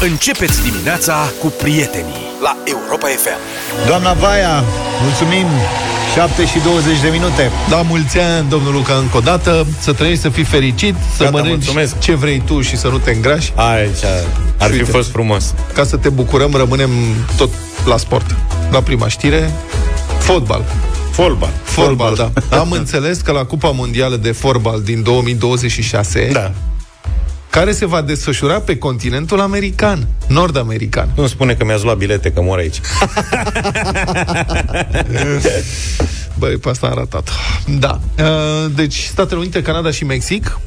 Începeți dimineața cu prietenii la Europa FM. Doamna Vaia, mulțumim! 7 și 20 de minute. Da, mulți ani, domnul Luca, încă o dată. Să trăiești, să fii fericit, să Gata, mănânci mulțumesc. ce vrei tu și să nu te îngrași. Aici ar fi Uite. fost frumos. Ca să te bucurăm, rămânem tot la sport. La prima știre, fotbal. Fotbal. Fotbal, da. Am înțeles că la Cupa Mondială de Fotbal din 2026, Da. Care se va desfășura pe continentul american, nord-american. Nu spune că mi-ați luat bilete, că mor aici. Băi, pe asta am ratat. Da. Uh, Deci, Statele Unite, Canada și Mexic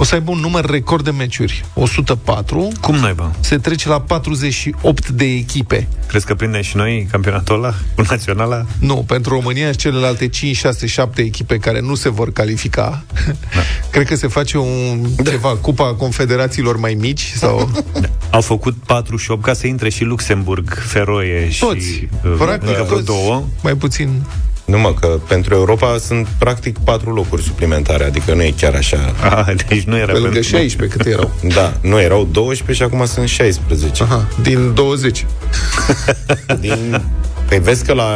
o să aibă un număr record de meciuri. 104. Cum naiba? Se trece la 48 de echipe. Crezi că prindem și noi campionatul ăla cu naționala? Nu, pentru România și celelalte 5, 6, 7 echipe care nu se vor califica. Da. Cred că se face un ceva, Cupa Confederațiilor mai mici sau... Au făcut 48 ca să intre și Luxemburg, Feroe și Toți. uh, Practic încă vreo toți. două. Mai puțin... Nu mă, că pentru Europa sunt practic patru locuri suplimentare, adică nu e chiar așa. Ah, deci nu era Pe lângă pentru... 16 câte erau. Da, nu erau 12 și acum sunt 16. Aha, din 20. Din... Păi vezi că la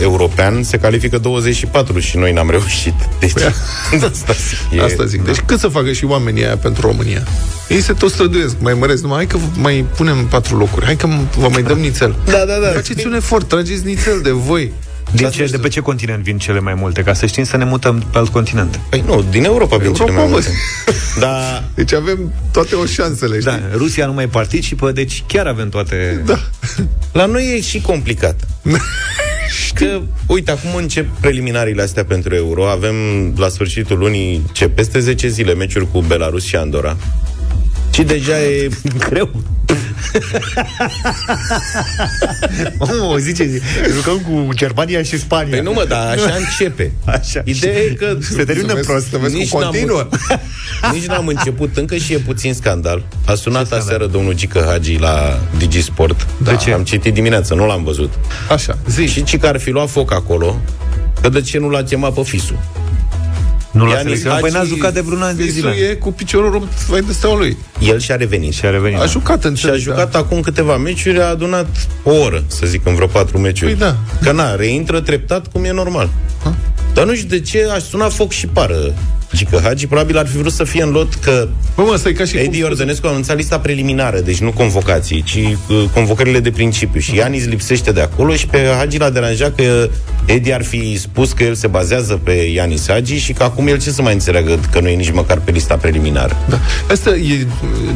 european se califică 24 și noi n-am reușit. Deci, asta zic. E... Asta zic. Deci cât să facă și oamenii aia pentru România? Ei se tot străduiesc, mai măresc, numai hai că mai punem patru locuri, hai că vă mai dăm nițel. Da, da, da. Faceți un efort, trageți nițel de voi. Din ce, de pe ce continent vin cele mai multe? Ca să știm să ne mutăm pe alt continent. Păi nu, din Europa vin Europa, cele mai mă. multe. Da, Deci avem toate o șansele, știi? Da, Rusia nu mai participă, deci chiar avem toate... Da. La noi e și complicat. Că, uite, acum încep preliminariile astea pentru euro. Avem la sfârșitul lunii ce peste 10 zile meciuri cu Belarus și Andorra. Și deja e greu. Mamă, o zice, jucăm cu Germania și Spania. Păi nu mă, dar așa începe. Așa. Ideea e că Se termină Să vezi- prost. să vezi cum Nici n-am- continuă. Nici n-am început încă și e puțin scandal. A sunat aseară domnul Gică Hagi la Digisport. Da. De ce? Am citit dimineața, nu l-am văzut. Așa, zi. Și ci că ar fi luat foc acolo, că de ce nu l-a chemat pe Fisu? Nu la Ianis selecționat. Păi n-a Hagi- jucat de vreun an de Fisu zile. e cu piciorul rupt vai de steaua lui. El și-a revenit. Și a revenit. A jucat în Și a jucat acum câteva meciuri, a adunat o oră, să zic, în vreo patru meciuri. Păi da. Că na, reintră treptat cum e normal. Dar nu știu de ce aș suna foc și pară. Gică Hagi probabil ar fi vrut să fie în lot că Bă, mă, stai ca și Edi cum... Ordănescu a anunțat lista preliminară, deci nu convocații, ci uh, convocările de principiu. Și Ianis lipsește de acolo și pe Hagi l-a deranjat că Edi ar fi spus că el se bazează pe Ianis Hagi și că acum el ce să mai înțeleagă că nu e nici măcar pe lista preliminară. Da. Asta e,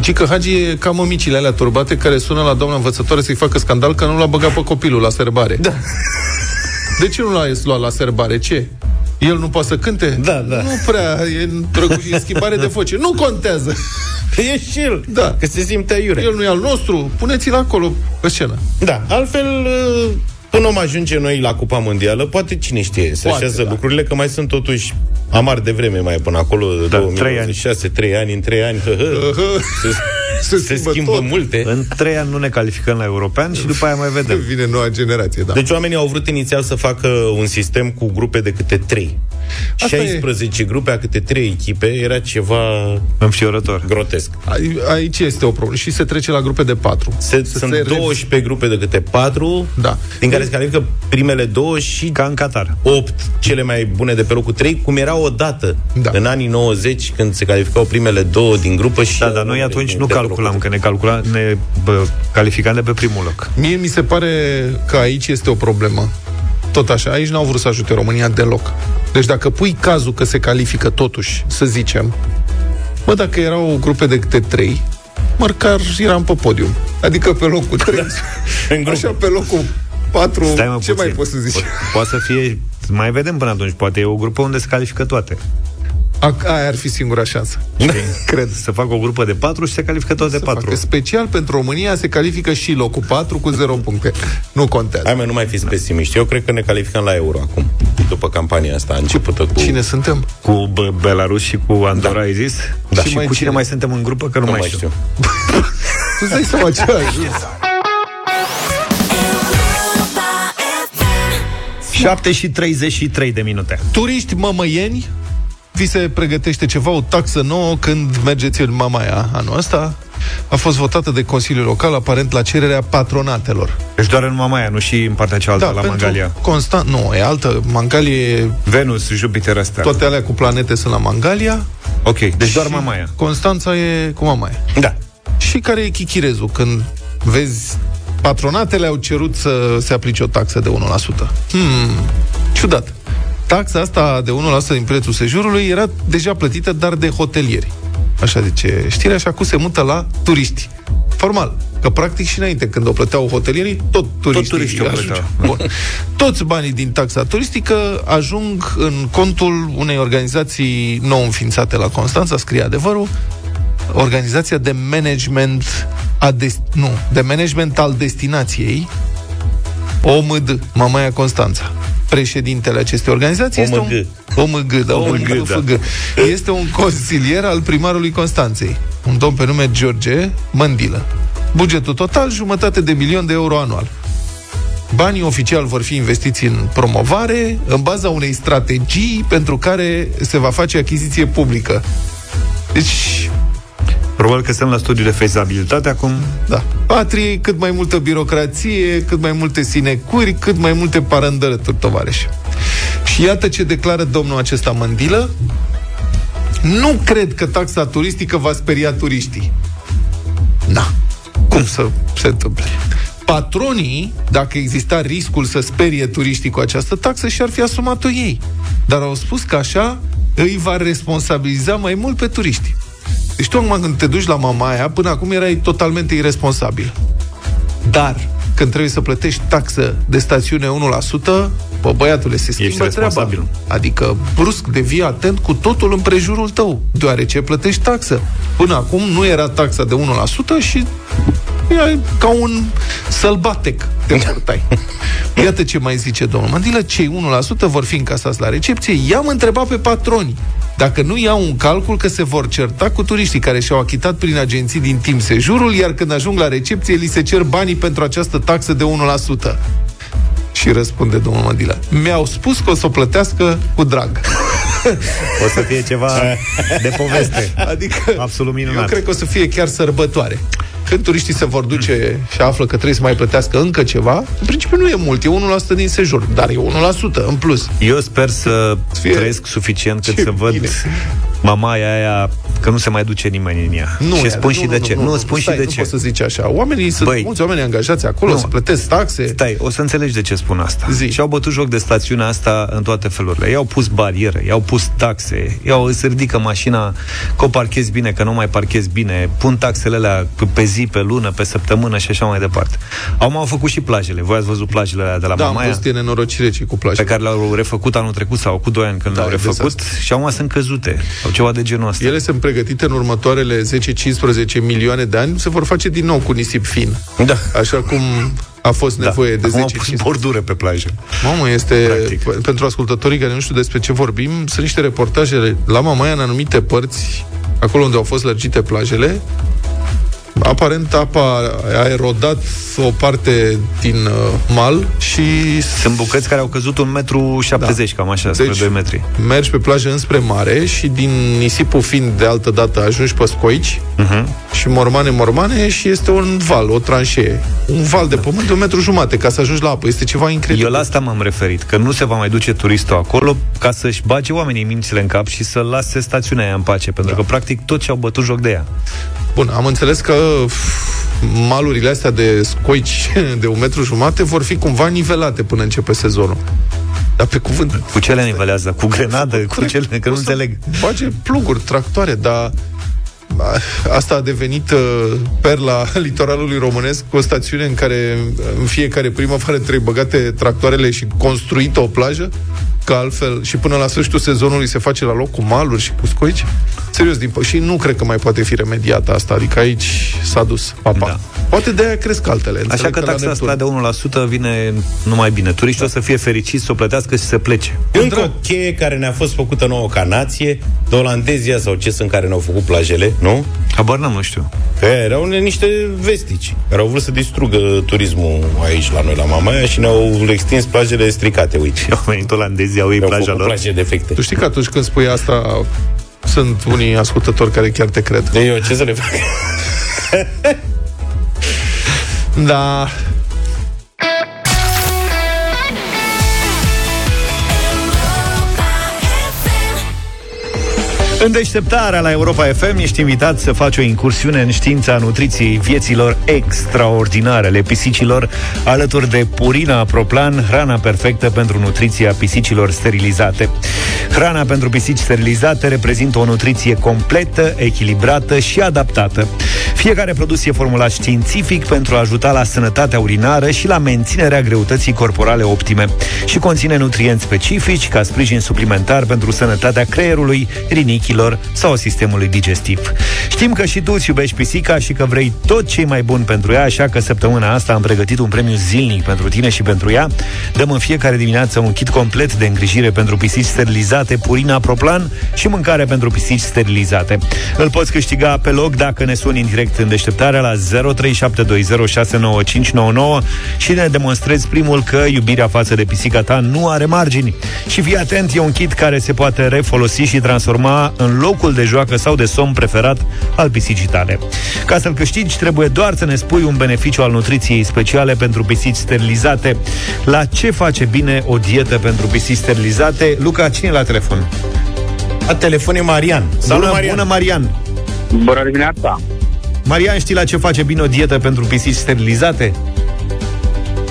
Gică Hagi e ca mămicile alea turbate care sună la doamna învățătoare să-i facă scandal că nu l-a băgat pe copilul la serbare. Da. De ce nu l-a luat la serbare? Ce? El nu poate să cânte? Da, da. Nu prea, e în, drăguț, e în schimbare de voce. Nu contează. E și el, Da. că se simte iure. El nu e al nostru, puneți-l acolo pe scenă. Da, altfel, uh, până om ajunge noi la Cupa Mondială, poate cine știe, se Poate, așează da. lucrurile, că mai sunt totuși amar de vreme mai e până acolo, Da, 2026, 3 ani, în 3 ani, hă, hă, se, se schimbă schimbă tot. multe. În trei ani nu ne calificăm la european și după aia mai vedem. Vine noua generație, da. Deci oamenii au vrut inițial să facă un sistem cu grupe de câte 3. Asta e. 16 grupe a câte 3 echipe era ceva Înfiorător. grotesc. Ai- Aici este o problemă. Și se trece la grupe de patru. Se, Să sunt se 12 grupe de câte 4, Da. din care se califică primele două și Ca în Qatar. 8 cele mai bune de pe locul 3, cum era odată Da. în anii 90 când se calificau primele două din grupă și Da, dar noi atunci de nu pe calculam, locul că ne calculam, ne bă, calificam de pe primul loc. Mie mi se pare că aici este o problemă. Tot așa, aici n-au vrut să ajute România deloc. Deci dacă pui cazul că se califică totuși, să zicem, bă, dacă erau grupe de câte trei, măcar eram pe podium. Adică pe locul 3. În grupă. Așa, pe locul 4, Stai, mă, ce puțin. mai poți să zici? Po- poate să fie... Mai vedem până atunci. Poate e o grupă unde se califică toate. A, aia ar fi singura șansă. Cred. Să facă o grupă de patru și se califică toate Să patru. facă. Special pentru România se califică și locul 4 cu 0 puncte. Nu contează. Hai mă, nu mai fiți pesimiști. Eu cred că ne calificăm la Euro acum, după campania asta începută cu... Cine suntem? Cu B- Belarus și cu Andorra, ai zis? Da. Și, Și mai cu cine cine? mai suntem în grupă? Că nu, Nu mai mai știu. știu. Tu îți dai seama ce ai? 7 și 33 de minute. Turiști mămăieni, vi se pregătește ceva, o taxă nouă când mergeți în Mamaia anul ăsta a fost votată de Consiliul Local, aparent la cererea patronatelor. Deci doar în Mamaia, nu și în partea cealaltă, la Mangalia. Constant, nu, e altă. Mangalie, Venus, Jupiter, astea. toate alea cu planete sunt la Mangalia. Ok, deci doar și Mamaia. Constanța e cu Mamaia. Da. Și care e chichirezul când vezi patronatele au cerut să se aplice o taxă de 1%. Hmm, ciudat. Taxa asta de 1% din prețul sejurului era deja plătită, dar de hotelieri. Așa zice știrea, și acum se mută la turiști. Formal. Că practic și înainte, când o plăteau hotelierii, tot turiștii, turiștii o ajungeau. plăteau. Bun. Toți banii din taxa turistică ajung în contul unei organizații nou înființate la Constanța, scrie adevărul, organizația de management a des- nu, de management al destinației OMD, Mamaia Constanța. Președintele acestei organizații este OMG. un OMG, da, OMG, OMG, da. FG. Este un consilier al primarului Constanței, un domn pe nume George Mândilă. Bugetul total, jumătate de milion de euro anual. Banii oficial vor fi investiți în promovare, în baza unei strategii pentru care se va face achiziție publică. Deci, Probabil că suntem la studiu de fezabilitate acum. da. Patriei, cât mai multă birocrație, cât mai multe sinecuri, cât mai multe parândărături, tovarăși. Și iată ce declară domnul acesta Mândilă. Nu cred că taxa turistică va speria turiștii. Na. Cum să se întâmple? Patronii, dacă exista riscul să sperie turiștii cu această taxă, și-ar fi asumat-o ei. Dar au spus că așa îi va responsabiliza mai mult pe turiști. Deci tu acum când te duci la Mamaia, până acum erai totalmente irresponsabil. Dar când trebuie să plătești taxă de stațiune 1%, bă, băiatule, se schimbă treaba. responsabil. Adică brusc devii atent cu totul în prejurul tău, deoarece plătești taxă. Până acum nu era taxa de 1% și e ca un sălbatec te purtai. Iată ce mai zice domnul Mandilă, cei 1% vor fi încasați la recepție. I-am întrebat pe patroni dacă nu iau un calcul că se vor certa cu turiștii care și-au achitat prin agenții din timp sejurul, iar când ajung la recepție li se cer banii pentru această taxă de 1%. Și răspunde domnul Mădila. Mi-au spus că o să o plătească cu drag. O să fie ceva de poveste. Adică Absolut minunat. eu cred că o să fie chiar sărbătoare. Când turiștii se vor duce și află că trebuie să mai plătească încă ceva, în principiu nu e mult, e 1% din sejur, dar e 1% în plus. Eu sper să Fie- trăiesc suficient cât Ce să văd bine. mamaia aia că nu se mai duce nimeni în ea. și e- spun și de ce. Nu, spun și stai, de nu ce. poți să zici așa. Oamenii sunt Băi. mulți oameni angajați acolo, Nu. să plătesc taxe. Stai, o să înțelegi de ce spun asta. Zi. Și au bătut joc de stațiunea asta în toate felurile. I-au pus bariere, i-au pus taxe, i-au îți ridică mașina că o parchezi bine, că nu mai parchezi bine, pun taxele alea pe zi, pe lună, pe săptămână și așa mai departe. Au au făcut și plajele. Voi ați văzut plajele alea de la Da, am Mamaia? văzut e nenorocire ce cu plajă. pe care le-au refăcut anul trecut sau cu 2 ani când Da, le-au e refăcut și acum sunt căzute. Sau ceva de genul ăsta. Ele sunt pregătite în următoarele 10-15 milioane de ani, se vor face din nou cu nisip fin. Da. Așa cum a fost nevoie de Acum au 10 pus bordure pe plajă. Mamă, este, Practic. p- pentru ascultătorii care nu știu despre ce vorbim, sunt niște reportaje la Mamaia în anumite părți, acolo unde au fost lărgite plajele, aparent apa a erodat o parte din uh, mal și Sunt bucăți care au căzut un metru 70, cam așa, spre 2 metri. mergi pe plajă înspre mare și din nisipul fiind de altă dată ajungi pe scoici Uh-huh. Și mormane, mormane și este un val, o tranșee. Un val de pământ de un metru jumate ca să ajungi la apă. Este ceva incredibil. Eu la asta m-am referit, că nu se va mai duce turistul acolo ca să-și bage oamenii mințile în cap și să lase stațiunea aia în pace, pentru Da. că practic tot ce au bătut joc de ea. Bun, am înțeles că f, malurile astea de scoici de un metru jumate vor fi cumva nivelate până începe sezonul. Dar pe cuvânt, Cu ce le nivelează? Cu grenadă? Cu Corect. ce le... Că nu O să înțeleg. Bage pluguri, tractoare, dar a, asta a devenit uh, perla litoralului românesc, o stațiune în care uh, în fiecare primăvară trebuie băgate tractoarele și construită o plajă, că altfel și până la sfârșitul sezonului se face la loc cu maluri și cu scoici. Serios, din pă- și nu cred că mai poate fi remediată asta, adică aici s-a dus papa. Da. Poate de aia cresc altele. Așa înțeleg că la taxa Neptun. asta de 1% vine numai bine. Turiștii o să fie fericiți să o plătească și să plece. Încă o cheie care ne-a fost făcută nouă ca nație, de olandezia sau ce sunt care ne-au făcut plajele, nu? Habar n-am, nu știu. Că erau niște vestici care au vrut să distrugă turismul aici la noi la Mamaia și ne-au extins plajele stricate, uite. Au venit olandezii, au ei Ne-au plaja făcut lor. plaje defecte. Tu știi că atunci când spui asta sunt unii ascultători care chiar te cred. De eu ce să le fac? Da, În deșteptarea la Europa FM ești invitat să faci o incursiune în știința nutriției vieților extraordinare ale pisicilor, alături de Purina Proplan, hrana perfectă pentru nutriția pisicilor sterilizate. Hrana pentru pisici sterilizate reprezintă o nutriție completă, echilibrată și adaptată. Fiecare produs e formulat științific pentru a ajuta la sănătatea urinară și la menținerea greutății corporale optime și conține nutrienți specifici ca sprijin suplimentar pentru sănătatea creierului, rinichilor sau a sistemului digestiv. Știm că și tu îți iubești pisica și că vrei tot ce mai bun pentru ea, așa că săptămâna asta am pregătit un premiu zilnic pentru tine și pentru ea. Dăm în fiecare dimineață un kit complet de îngrijire pentru pisici sterilizate, Purina Proplan și mâncare pentru pisici sterilizate. Îl poți câștiga pe loc dacă ne suni în direct în deșteptarea la 0372069599 și ne demonstrezi primul că iubirea față de pisica ta nu are margini. Și fii atent, e un kit care se poate refolosi și transforma în locul de joacă sau de somn preferat al pisicii tale. Ca să-l câștigi, trebuie doar să ne spui un beneficiu al nutriției speciale pentru pisici sterilizate. La ce face bine o dietă pentru pisici sterilizate? Luca, cine e la telefon? La telefon e Marian. Salut, bună, Marian. bună, Marian! Bună dimineața! Marian, știi la ce face bine o dietă pentru pisici sterilizate?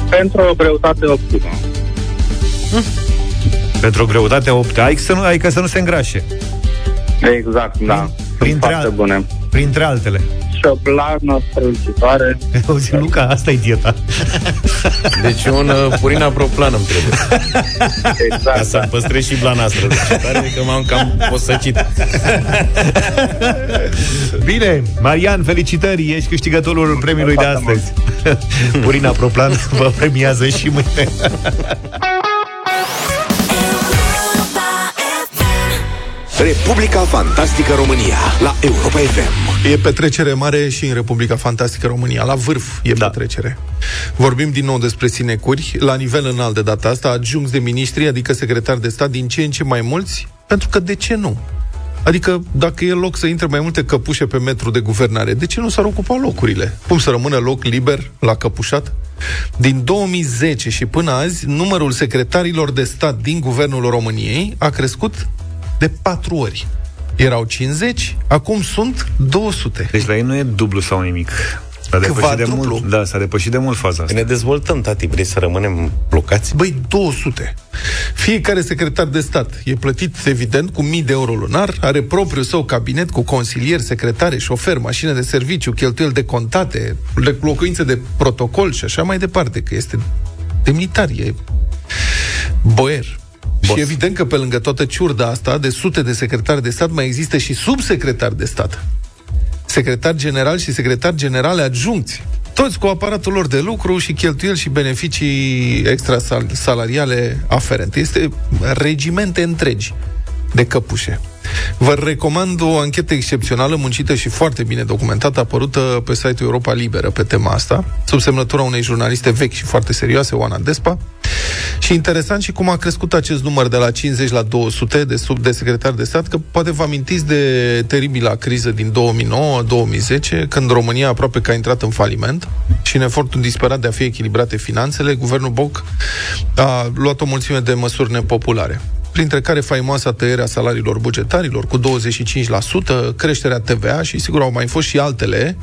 Pentru o greutate optimă. Pentru o greutate optă. Ai să nu, adică să nu se îngrașe. Exact, da. Sunt Printre, foarte al- bune. printre altele. Și o blană strălucitoare. Auzi, Luca, asta e dieta. Deci un uh, Purina Proplan îmi trebuie. Ca Exact. să păstrez și blana strălucitoare, că m-am cam posăcit. Bine, Marian, felicitări, ești câștigătorul premiului de astăzi. Purina Proplan vă premiază și mâine. Republica Fantastică România la Europa FM. E petrecere mare și în Republica Fantastică România. La vârf e Da. petrecere. Vorbim din nou despre sinecuri, la nivel înalt de data asta, adjuncți de ministri, adică secretari de stat, din ce în ce mai mulți, pentru că de ce nu? Adică, dacă e loc să intre mai multe căpușe pe metru de guvernare, de ce nu s-ar ocupa locurile? Cum să rămână loc liber la căpușat? Din 2010 și până azi, numărul secretarilor de stat din Guvernul României a crescut de patru ori. Erau 50, acum sunt 200. Deci la ei nu e dublu sau nimic. S-a depășit de Quadruplu. mult, da, s-a depășit de mult faza asta. Ne dezvoltăm, tati, vrei să rămânem blocați? Băi, 200. Fiecare secretar de stat e plătit, evident, cu mii de euro lunar, are propriul său cabinet cu consilier, secretare, șofer, mașină de serviciu, cheltuieli de contate, locuințe de protocol și așa mai departe, că este demnitar, e boier. Boss. Și evident că pe lângă toată ciurda asta de sute de secretari de stat mai există și subsecretari de stat. Secretar general și secretar generale adjuncți. Toți cu aparatul lor de lucru și cheltuieli și beneficii extrasalariale aferente. Este regimente întregi de căpușe. Vă recomand o anchetă excepțională, muncită și foarte bine documentată, apărută pe site-ul Europa Liberă pe tema asta, sub semnătura unei jurnaliste vechi și foarte serioase, Oana Despa. Și interesant și cum a crescut acest număr de la 50 la 200 de sub de secretari de stat, că poate vă amintiți de teribila criză din 2009-2010, când România aproape că a intrat în faliment și în efortul disperat de a fi echilibrate finanțele, guvernul Boc a luat o mulțime de măsuri nepopulare printre care faimoasa tăierea salariilor bugetarilor cu 25%, creșterea TVA și sigur au mai fost și altele,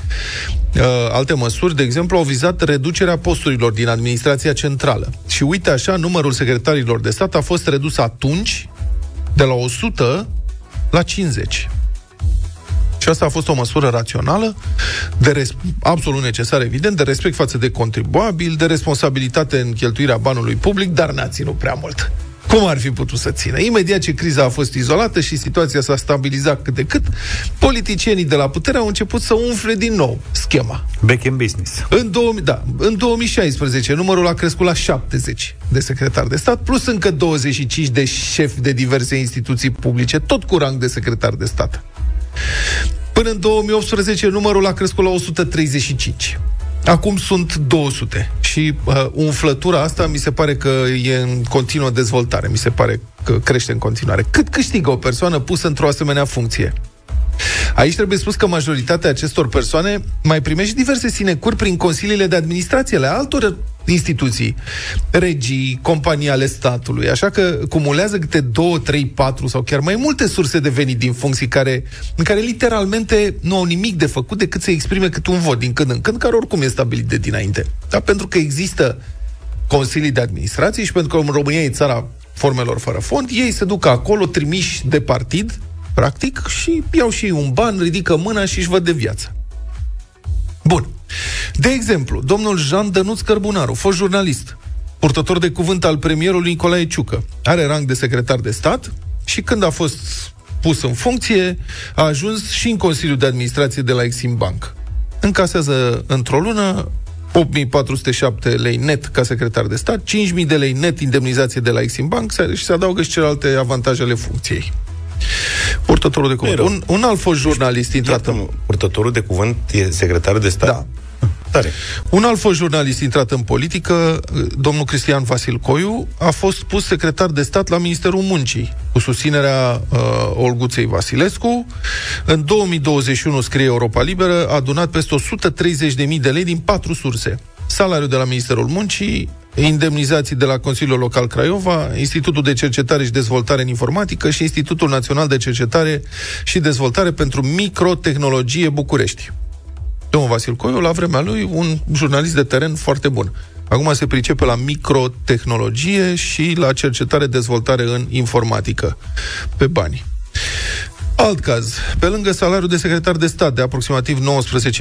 uh, alte măsuri, de exemplu, au vizat reducerea posturilor din administrația centrală. Și uite așa, numărul secretarilor de stat a fost redus atunci de la 100 la 50. Și asta a fost o măsură rațională, de res- absolut necesară, evident, de respect față de contribuabil, de responsabilitate în cheltuirea banului public, dar n-a ținut prea mult. Cum ar fi putut să țină? Imediat ce criza a fost izolată și situația s-a stabilizat cât de cât, politicienii de la putere au început să umfle din nou schema. Back in business. În, 2000, da, în 2016 numărul a crescut la 70 de secretari de stat, plus încă 25 de șefi de diverse instituții publice, tot cu rang de secretar de stat. Până în 2018 numărul a crescut la 135. Acum sunt 200 și uh, umflătura asta mi se pare că e în continuă dezvoltare, mi se pare că crește în continuare. Cât câștigă o persoană pusă într-o asemenea funcție? Aici trebuie spus că majoritatea acestor persoane mai primește diverse sinecuri prin consiliile de administrație ale altor instituții, regii, companii ale statului, așa că cumulează câte 2, 3, 4 sau chiar mai multe surse de venit din funcții care, în care literalmente nu au nimic de făcut decât să exprime cât un vot din când în când, care oricum e stabilit de dinainte. Dar pentru că există consilii de administrație și pentru că în România e țara formelor fără fond, ei se duc acolo trimiși de partid, practic, și iau și ei un ban, ridică mâna și își văd de viață. Bun. De exemplu, domnul Jean Dănuț Cărbunaru, fost jurnalist, purtător de cuvânt al premierului Nicolae Ciucă, are rang de secretar de stat și când a fost pus în funcție, a ajuns și în Consiliul de Administrație de la Exim Bank. Încasează într-o lună 8407 lei net ca secretar de stat, 5000 de lei net indemnizație de la Exim Bank și se adaugă și celelalte avantaje ale funcției. Purtătorul de cuvânt. Un, un alt fost jurnalist intrat în... Purtătorul de cuvânt e secretar de stat? Da. Tare. Un alt fost jurnalist intrat în politică, domnul Cristian Vasil Coiu, a fost pus secretar de stat la Ministerul Muncii, cu susținerea uh, Olguței Vasilescu. În 2021, scrie Europa Liberă, a adunat peste 130.000 de lei din patru surse. Salariul de la Ministerul Muncii, indemnizații de la Consiliul Local Craiova, Institutul de Cercetare și Dezvoltare în Informatică și Institutul Național de Cercetare și Dezvoltare pentru Microtehnologie București. Domnul Vasil Coiu, la vremea lui, un jurnalist de teren foarte bun. Acum se pricepe la microtehnologie și la cercetare-dezvoltare în informatică, pe bani. Alt caz. Pe lângă salariul de secretar de stat de aproximativ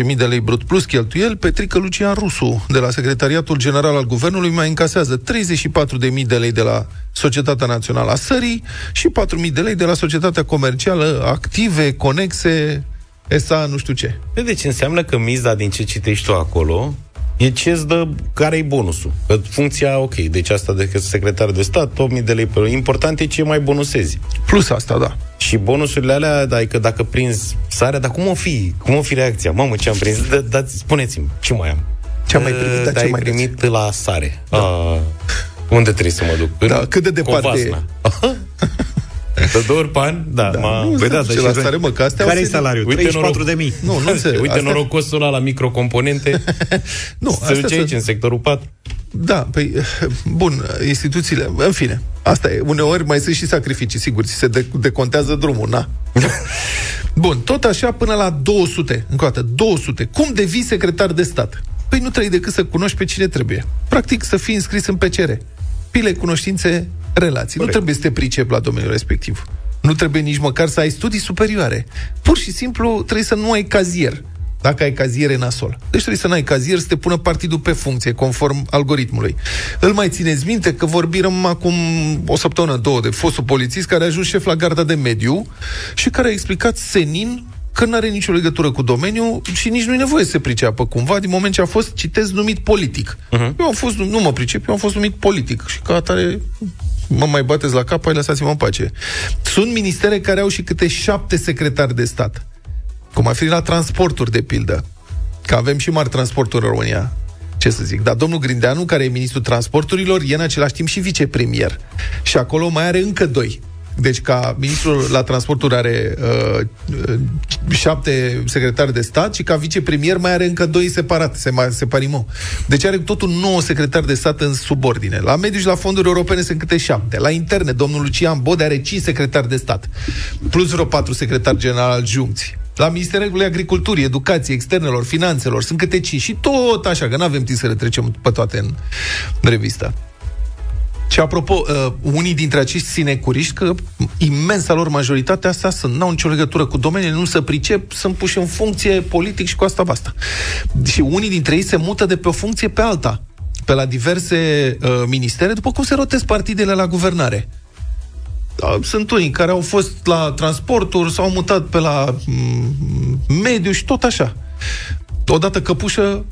19.000 de lei brut plus cheltuiel, Petrică Lucian Rusu, de la Secretariatul General al Guvernului, mai încasează 34.000 de lei de la Societatea Națională a Sării și 4.000 de lei de la Societatea Comercială Active, Conexe, ESA, nu știu ce. Deci înseamnă că miza din ce citești tu acolo e ce îți dă, care e bonusul. Că funcția, ok, deci asta de secretar de stat, 8.000 de lei pe lună. Important e ce mai bonusezi. Plus asta, da. Și bonusurile alea, adică dacă prinzi sarea, dar cum o fi? Cum o fi reacția? Mamă, ce am prins? Da, da, spuneți-mi, ce mai am? Ce am mai primit, dar da, ce ai mai primit la sare. Da. A, unde trebuie să mă duc? Da, cât de departe Covasna. De două ori pe an? Da, Da, m-a... nu, Păi da, da, da, dar la și- stare, mă, că astea Care e au salariul? Uite 34 de mii. Nu, nu înțeleg. Uite Astea- norocosul ăla la microcomponente. Nu, se astea duce sunt- aici, în sectorul 4. Da, păi, bun, instituțiile, în fine, asta e, uneori mai sunt și sacrificii, sigur, ți se de- decontează drumul, na. Bun, tot așa până la 200, încă o dată, 200. Cum devii secretar de stat? Păi nu trebuie decât să cunoști pe cine trebuie. Practic, să fii înscris în PCR. Pile, cunoștințe, relații. Nu trebuie să te pricepi la domeniul respectiv. Nu trebuie nici măcar să ai studii superioare. Pur și simplu trebuie să nu ai cazier. Dacă ai cazier, e nasol. Deci trebuie să n-ai cazier, să te pună partidul pe funcție, conform algoritmului. Îl mai țineți minte că vorbim acum o săptămână, două, de fostul polițist care a ajuns șef la garda de mediu și care a explicat senin că nu are nicio legătură cu domeniul și nici nu e nevoie să se priceapă cumva, din moment ce a fost, citez, numit politic. Uh-huh. Eu am fost, nu mă pricep, eu am fost numit politic și ca atare mă mai bateți la cap, hai lăsați-mă în pace. Sunt ministere care au și câte șapte secretari de stat. Cum ar fi la transporturi, de pildă. Că avem și mari transporturi în România. Ce să zic. Dar domnul Grindeanu, care e ministrul transporturilor, e în același timp și vicepremier. Și acolo mai are încă doi. Deci ca ministrul la transporturi are uh, uh, șapte secretari de stat și ca vicepremier mai are încă doi separat, sema- separimo. Deci are totul nouă secretari de stat în subordine. La mediu și la fonduri europene sunt câte șapte. La interne, domnul Lucian Bode are cinci secretari de stat. Plus vreo patru secretari general adjuncți. La Ministerul Agriculturii, Educației, Externelor, Finanțelor, sunt câte cinci. Și tot așa, că nu avem timp să le trecem pe toate în revistă. Și apropo, uh, unii dintre acești sinecuriști, că imensa lor majoritate asta sunt, n-au nicio legătură cu domeniul, nu se pricep, sunt puși în funcție politic și cu asta basta. Și unii dintre ei se mută de pe o funcție pe alta, pe la diverse uh, ministere, după cum se rotesc partidele la guvernare. Da, Sunt unii care au fost la transporturi, s-au mutat pe la mm, mediu și tot așa. Odată căpușă,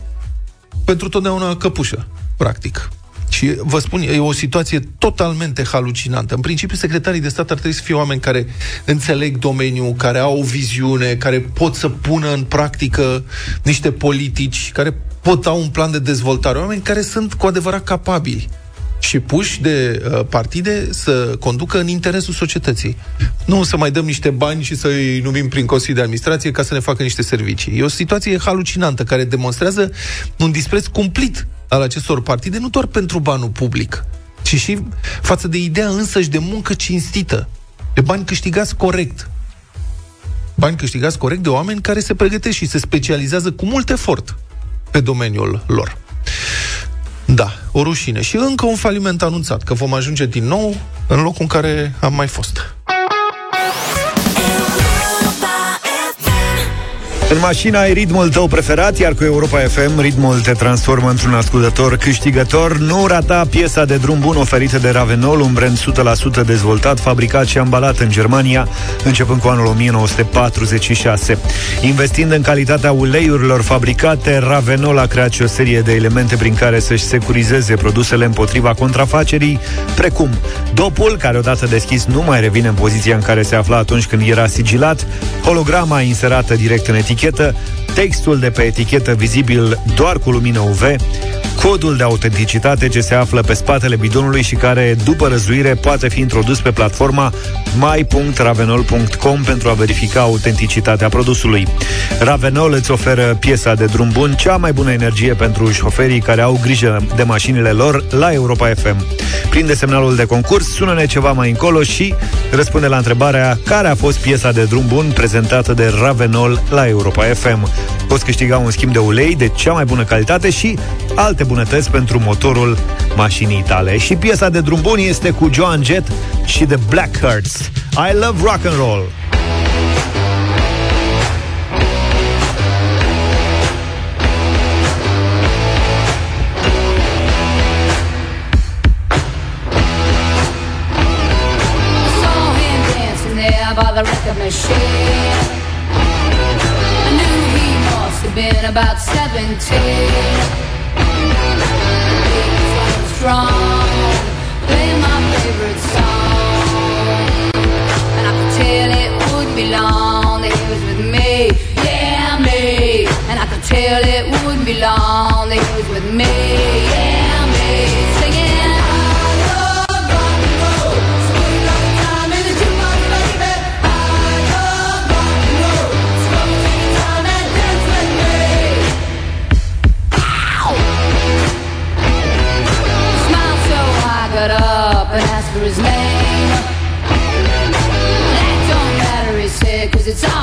pentru totdeauna căpușă, practic. Și vă spun, e o situație totalmente halucinantă. În principiu, secretarii de stat ar trebui să fie oameni care înțeleg domeniul, care au o viziune, care pot să pună în practică niște politici, care pot au un plan de dezvoltare, oameni care sunt cu adevărat capabili. și puși de uh, partide să conducă în interesul societății. Nu să mai dăm niște bani și să-i numim prin Consiliul de Administrație ca să ne facă niște servicii. E o situație halucinantă care demonstrează un dispreț cumplit al acestor partide, nu doar pentru banul public, ci și față de ideea însăși de muncă cinstită, de bani câștigați corect. Bani câștigați corect de oameni care se pregătesc și se specializează cu mult efort pe domeniul lor. Da, o rușine. Și încă un faliment anunțat, că vom ajunge din nou în locul în care am mai fost. În mașina ai ritmul tău preferat, iar cu Europa FM ritmul te transformă într-un ascultător câștigător. Nu rata piesa de drum bun oferită de Ravenol, un brand 100% dezvoltat, fabricat și ambalat în Germania, începând cu anul 1946. Investind în calitatea uleiurilor fabricate, Ravenol a creat și o serie de elemente prin care să-și securizeze produsele împotriva contrafacerii, precum dopul, care odată deschis nu mai revine în poziția în care se afla atunci când era sigilat, holograma inserată direct în etichetă, etichetă, textul de pe etichetă vizibil doar cu lumină UV, codul de autenticitate ce se află pe spatele bidonului și care, după răzuire, poate fi introdus pe platforma my.ravenol.com pentru a verifica autenticitatea produsului. Ravenol îți oferă piesa de drum bun, cea mai bună energie pentru șoferii care au grijă de mașinile lor la Europa FM. Prinde semnalul de concurs, sună-ne ceva mai încolo și răspunde la întrebarea care a fost piesa de drum bun prezentată de Ravenol la Europa FM. Poți câștiga un schimb de ulei de cea mai bună calitate și alte bunătăți pentru motorul mașinii tale. Și piesa de drum bun este cu Joan Jett și The Blackhearts. I love rock and roll. saw him dancing there by the record machine. I knew he must have been about 17. Tell it wouldn't be long that he was with me,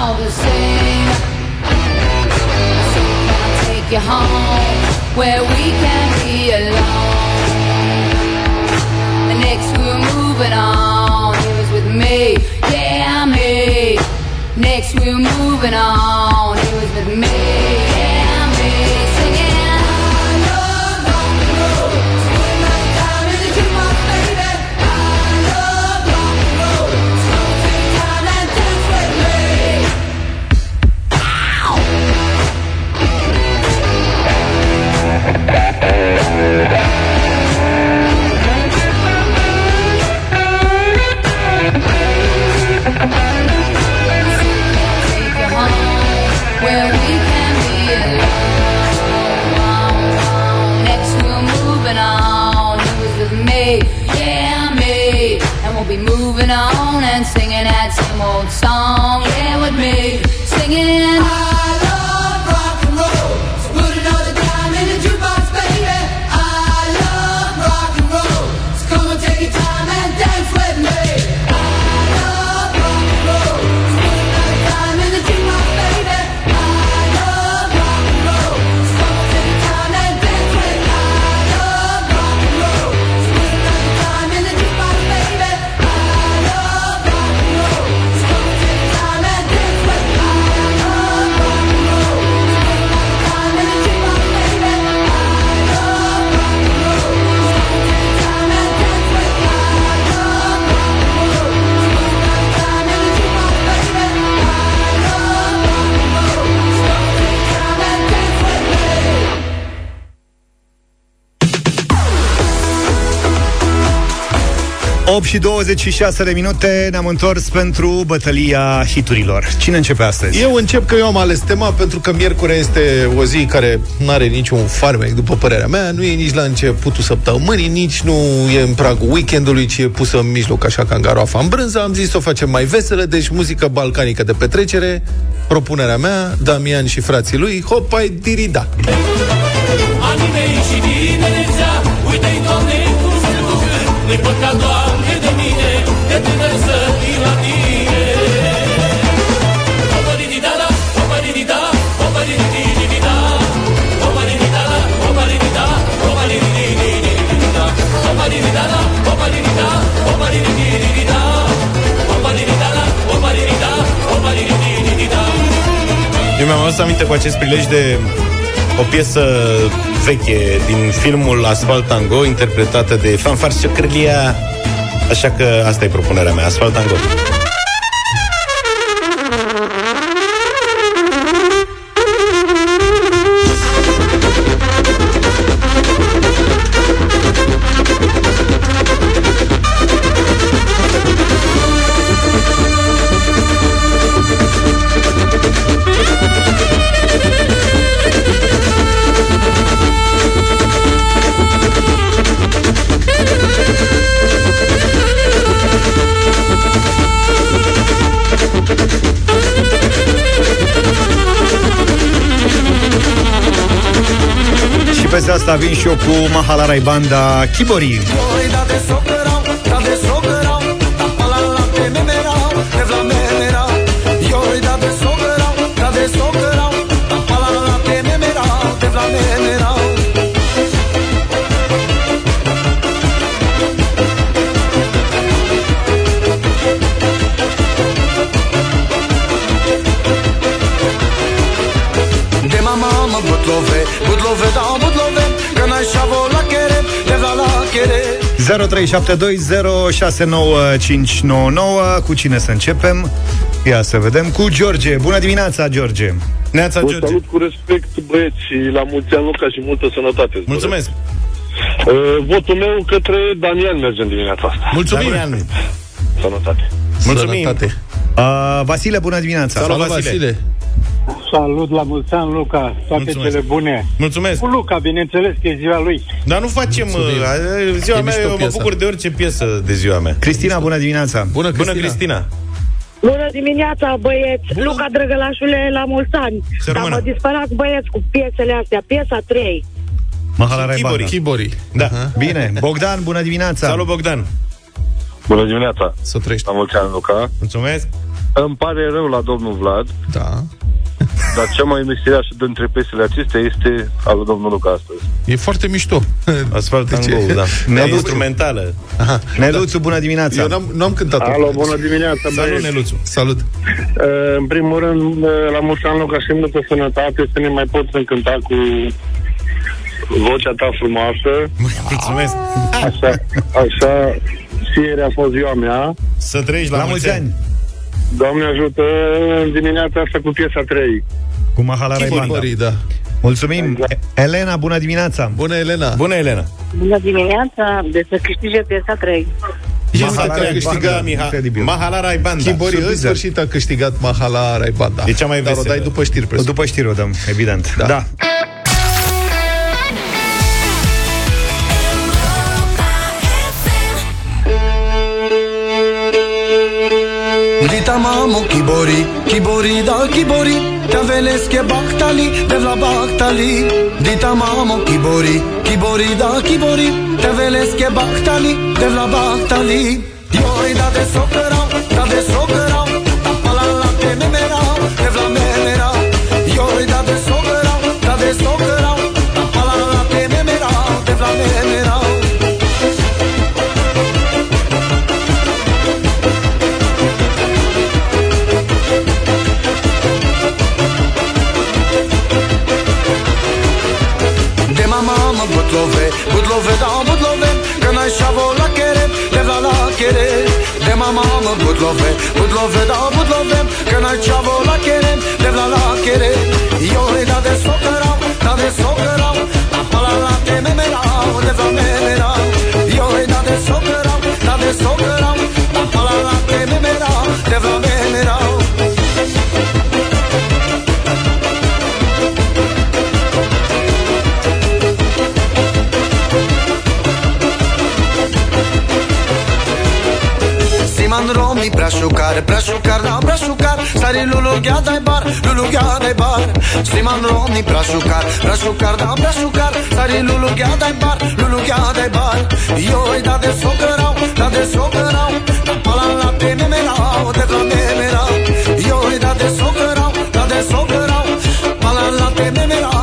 all the same. So can I take you home where we can be alone? Next we were moving on, he was with me, yeah, me. Next we were moving on, he was with me, again. 8 și 26 de minute Ne-am întors pentru bătălia hiturilor Cine începe astăzi? Eu încep că eu am ales tema pentru că miercuri este o zi care nu are niciun farmec, după părerea mea. Nu e nici la începutul săptămânii, nici nu e în pragul weekendului, ci e pusă în mijloc, așa ca în garoafa în brânză. Am zis să o facem mai veselă, deci muzică balcanică de petrecere. Propunerea mea, Damian și frații lui, Hopai Dirida. Anii mei și tinerețea Uite-i, Doamne, cum se duc Nu-i păcat, Doamne, de la tine Opa-di-di-da-da, opa-di-di-da, opa-di-di-di-di-di-da. Opa-di-di-da-da, opa-di-di-da, opa-di-di-di-di-di-da. Opa-di-di-da-da, opa-di-di-da, opa-di-di-di-di-di-da. Opa-di-di-da-da, opa-di-di-da, opa-di-di-di-di-di-da. Eu mi-am adus aminte cu acest prilej de o piesă veche din filmul Asfalt Tango, interpretată de Fanfar Ciocrălia. Așa că asta e propunerea mea, Asfalt Tango. Și peste asta vin și eu cu Mahalarai Banda Kibori 0372069599 Cu cine să începem? Ia să vedem Cu George, bună dimineața George Neața Vă George. salut cu respect, băieți, și la mulți ani, Luca, și multă sănătate. îți Mulțumesc. doresc. Uh, votul meu către Damian merge în dimineața asta. Mulțumim! Damian. Sănătate. Mulțumim. Sănătate. uh, Vasile, bună dimineața Salut, Salut, Vasile. Vasile! Salut, la mulți ani, Luca. Toate Mulțumesc. cele bune. Mulțumesc. Cu Luca, bineînțeles că e ziua lui. Dar nu facem Mulțumim. uh, ziua E mea, mișto eu mă piesa. bucur de orice piesă de ziua mea. Cristina, bună dimineața Bună, Cristina! Bună, Cristina. Bună dimineața, băieți! Bună. Luca Drăgălașule, la mulți ani! Să Dar rămână. mă disperați, băieți, cu piesele astea. Piesa 3. Mahalarai Banda Kibori. Chibori. Da. Bine, Bogdan, bună dimineața Salut, Bogdan. Bună dimineața. Să trăiești. La mulți ani, Luca. Mulțumesc. Îmi pare rău la domnul Vlad, Da. Dar cea mai misteriașă dintre piesele acestea este al lui domnul Luca astăzi. E foarte mișto. Asfalt De ce? Tango, da. Ne E duc. instrumentală. Aha. Neluțu, bună dimineața Eu n-am, n-am cântat Alo, bună dimineața, Salut, băieți. Neluțu. Salut! Uh, În primul rând, uh, la mulți ani, Luca, și multă sănătate, să ne mai poți încânta cu vocea ta frumoasă. Mulțumesc. Așa, așa, și ieri a fost ziua mea. Să trăiești la, La mulți ani Doamne ajută în dimineața asta cu piesa 3. Cu Mahalarai Banda Chibori, da. Mulțumim Exact. Elena, bună dimineața Bună, Elena! Bună, Elena. Bună dimineața! De să câștige piesa 3. Mahalarai a câștigat Banda, incredibil. Mahalara Banda. Chibori în Surpriză. sfârșit a câștigat Mahala Raibanda. E cea mai Dar o veselă. dai după știri, presupun. După știri o dăm, evident Da. da. Dita mamo kibori, kibori da kibori Te veleske baktali, te vla baktali Dita mamo kibori, kibori da kibori Te veleske baktali, te vla baktali Joj da de socărau, da de socărau mama mă butlove, butlove da butlove Că n-ai șavo la chere, de vla la chere. Eu îi da de socărau, da de socărau Da pala la te memerau, de vla memerau prea șucar, prea șucar, da, prea șucar Stari lulu ghea dai bar, lulu ghea dai bar. Stiman romni prea șucar, prea șucar, da, prea șucar Stari lulu ghea dai bar, lulu ghea dai bar. Ioi da de socărau, da de socărau Da pala la te memerau, de la memerau Ioi da de socărau, da de socărau Pala la te memerau,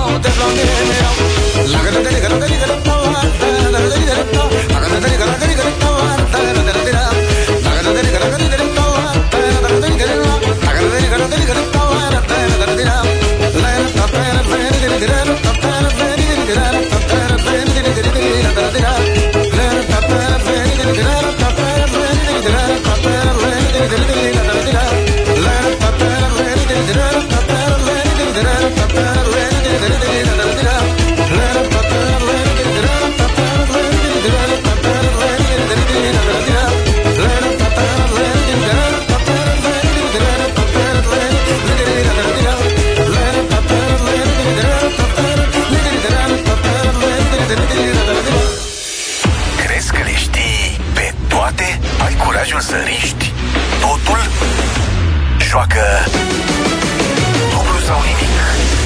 curajul să riști totul? Joacă dublu sau nimic.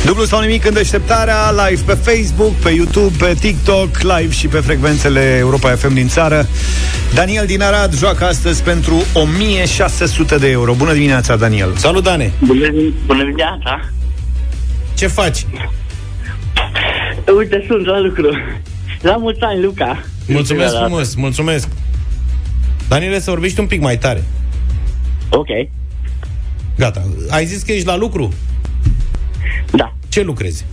Dublu sau nimic în deșteptarea, live pe Facebook, pe YouTube, pe TikTok, live și pe frecvențele Europa FM din țară. Daniel din Arad joacă astăzi pentru 1600 de euro. Bună dimineața, Daniel! Salut, Dane! Bună, bună dimineața! Ce faci? Uite, sunt la lucru. La mulți ani, Luca. Mulțumesc Prima frumos, mulțumesc. Daniele, să vorbești un pic mai tare. Ok. Gata. Ai zis că ești la lucru? Da. Ce lucrezi?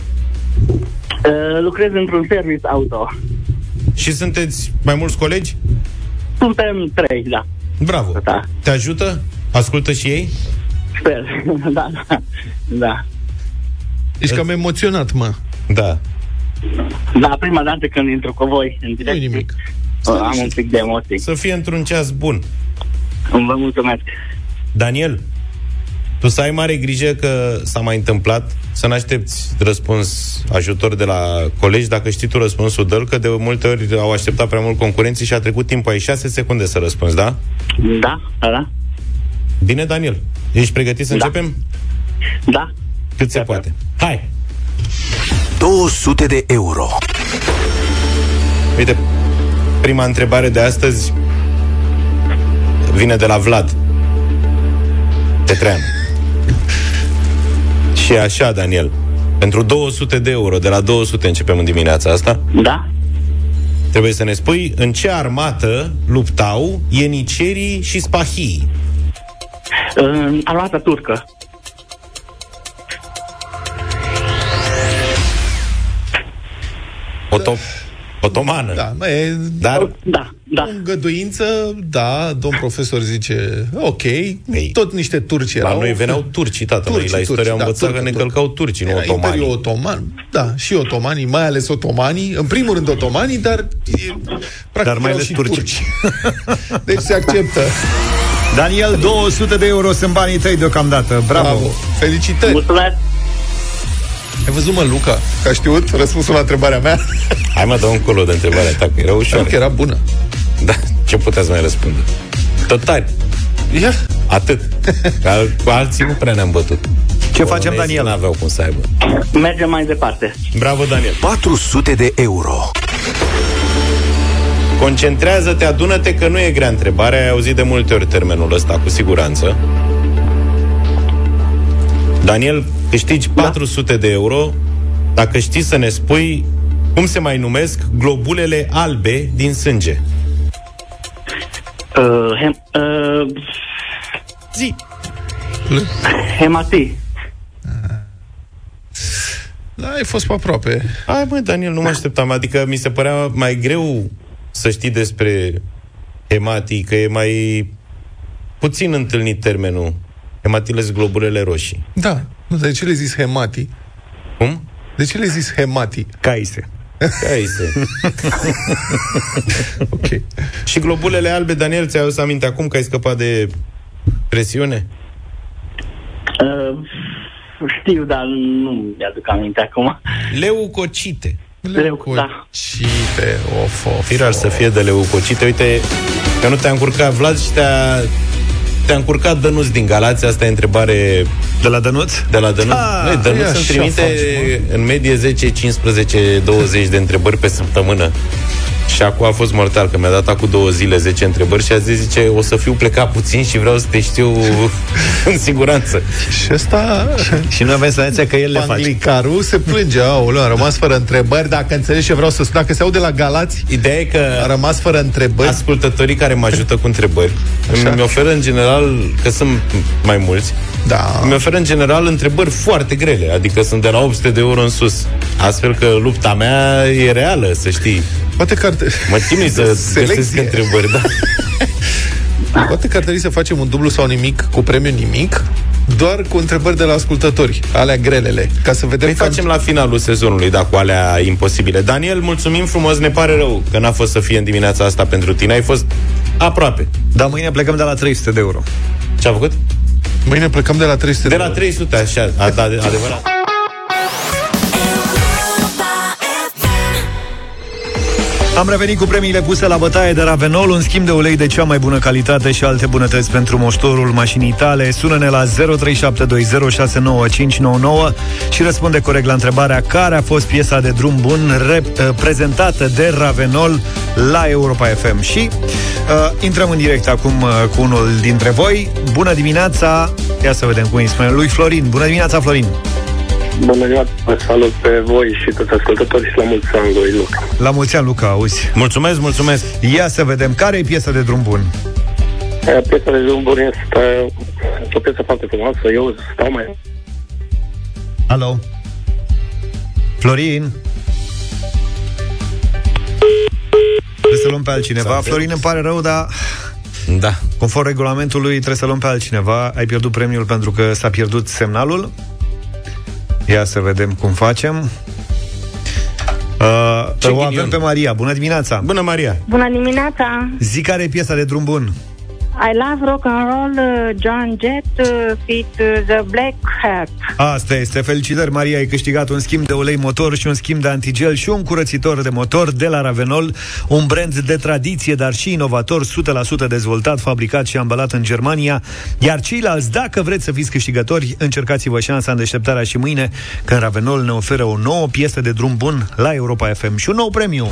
Uh, lucrez într-un service auto. Și sunteți mai mulți colegi? Suntem trei, da. Bravo. Da. Te ajută? Ascultă și ei? Sper. da, da. Da. Ești cam emoționat, mă. Da. Da, prima dată când intru cu voi în direct. Nu nimic. Am un pic de emoții. Să fie într-un ceas bun. Vă mulțumesc. Daniel, tu să ai mare grijă că s-a mai întâmplat să nu aștepți răspuns ajutor de la colegi dacă știi tu răspunsul dă că de multe ori au așteptat prea mult concurenții și a trecut timpul, ai 6 secunde să răspunzi, da? Da, da, da. Bine, Daniel. Ești pregătit să Da. începem? Da. Cât se poate. Hai! 200 de euro. Uite, prima întrebare de astăzi vine de la Vlad Petrean. Și așa, Daniel, pentru 200 de euro, de la 200 începem în dimineața asta. Da. Trebuie să ne spui în ce armată luptau ienicerii și spahii. Uh, armata turcă. Oto- otomană. Da, mă, e... Dar Da, da. Îngăduință, da, domn profesor zice, ok, tot niște turci erau. La noi veneau turcii, tată. Noi la istorie am învățat că ne încălcau turcii, nu Era otomanii. Imperiul Otoman, da, și otomanii, mai ales otomanii, în primul rând otomanii, dar e, practic Dar mai erau ales și turci. turci. deci se acceptă. Daniel, 200 de euro sunt banii tăi deocamdată. Bravo! Bravo. Felicitări! Mulțumesc! Ai văzut, mă, Luca, că a știut răspunsul la întrebarea mea? Hai mă, dă un colo de întrebarea ta, că era ușoară. Că era bună. Da, ce puteți mai răspunde? Tot tari. Ia. Atât. Că al- cu alții nu prea ne-am bătut. Ce facem, Daniel? Nu aveau cum să aibă. Mergem mai departe. Bravo, Daniel. 400 de euro. Concentrează-te, adună-te că nu e grea întrebarea, ai auzit de multe ori termenul ăsta, cu siguranță. Daniel, câștigi 400 de euro dacă știi să ne spui cum se mai numesc globulele albe din sânge. Uh, hem, uh, Zi. hematii. Da, ai fost pe aproape. Hai, mă, Daniel, nu mă așteptam. Adică mi se părea mai greu să știi despre hematii, că e mai puțin întâlnit termenul. Hematile sunt globulele roșii. Da. Nu, de ce le zis hemati? Cum? De ce le zis hemati? Caise. Caise. ok. Și globulele albe, Daniel, ți-ai adus aminte acum că ai scăpat de presiune? Uh, știu, dar nu mi-aduc aminte acum. Leucocite. Leu, da. Cite, of, of, Firar să fie de leucocite. Uite, că nu te-a încurcat Vlad și te-a te-a încurcat Dănuț din Galați, asta e întrebare... De la Dănuț? De la Dănuț. Ah, Noi, Dănuț păi îmi așa trimite faci, în medie 10, 15, 20 de întrebări pe săptămână. Și acum a fost mortal, că mi-a dat acum două zile 10 întrebări și a zis, zice, o să fiu plecat puțin și vreau să te știu în siguranță. Și ăsta... Și noi avem senzația că el le face. Panglicaru se plânge, aoleu, a rămas fără întrebări, dacă înțelegi ce vreau să spun, dacă se aude la Galați, Ideea e că a rămas fără întrebări. ascultătorii care mă ajută cu întrebări Așa. îmi oferă în general, că sunt mai mulți, Da. îmi oferă în general întrebări foarte grele, adică sunt de la 800 de euro în sus. Astfel că lupta mea e reală, să știi. Poate că ar, Mă chinui să Selecție. găsesc întrebări, da. poate că ar trebui să facem un dublu sau nimic cu premiu nimic, doar cu întrebări de la ascultători, alea grelele, ca să vedem Păi cam- facem la finalul sezonului, da, cu alea imposibile. Daniel, mulțumim frumos, ne pare rău că n-a fost să fie în dimineața asta pentru tine. Ai fost aproape. Dar mâine plecăm de la 300 de euro. Ce a făcut? Mâine plecăm de la 300 De la 300, așa, a, da, adevărat. Am revenit cu premiile puse la bătaie de Ravenol, un schimb de ulei de cea mai bună calitate și alte bunătăți pentru moștorul mașinii tale. Sună-ne la 0372069599 și răspunde corect la întrebarea care a fost piesa de drum bun rep- prezentată de Ravenol la Europa FM. Și uh, intrăm în direct acum uh, cu unul dintre voi. Bună dimineața! Ia să vedem cum îi spune lui Florin. Bună dimineața, Florin! Bună ziua, vă salut pe voi și toți ascultătorii și la mulți ani lui Luca. La mulți ani, Luca, auzi. Mulțumesc, mulțumesc. Ia să vedem care e piesa de drum bun. Aia, Piesa de Zumbur este o piesă foarte frumoasă. Eu stau mai... Alo? Florin? Trebuie să luăm pe altcineva. Florin, îmi pare rău, dar Da. conform regulamentului trebuie să luăm pe altcineva. Ai pierdut premiul pentru că s-a pierdut semnalul. Ia să vedem cum facem. Uh, Ce o avem ghinion. pe Maria. Bună dimineața! Bună, Maria. Bună dimineața! Zi care e piesa de drum bun. I love rock and roll, uh, John Jett, uh, fit uh, the Black Hat. Asta este. Felicitări, Maria, ai câștigat un schimb de ulei motor și un schimb de antigel și un curățitor de motor de la Ravenol, un brand de tradiție, dar și inovator, 100% dezvoltat, fabricat și ambalat în Germania. Iar ceilalți, dacă vreți să fiți câștigători, încercați-vă șansa în deșteptarea și mâine, când Ravenol ne oferă o nouă piesă de drum bun la Europa FM și un nou premiu.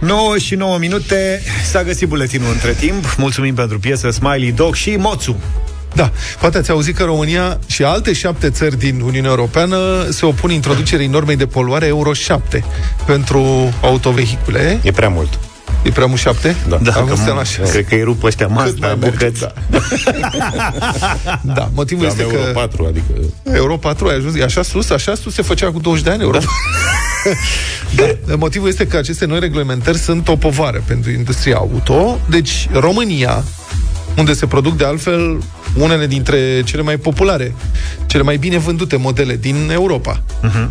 9 și 9 minute S-a găsit buletinul între timp Mulțumim pentru piesă Smiley Dog și Moțu Da, poate ați auzit că România și alte șapte țări din Uniunea Europeană se opun introducerii normei de poluare Euro 7 pentru autovehicule. E prea mult. E prea mult șapte? Da. Da, Am că văzut m- așa. cred că îi rup ăștia Cât mai Mazda, merge, bucăți Da. da, motivul Am este Euro că 4, adică... Euro 4 a ajuns, e așa sus, așa sus se făcea cu 20 de ani Euro. Da. Motivul este că aceste noi reglementări sunt o povară pentru industria auto. Deci, România, unde se produc de altfel unele dintre cele mai populare, cele mai bine vândute modele din Europa. Uh-huh.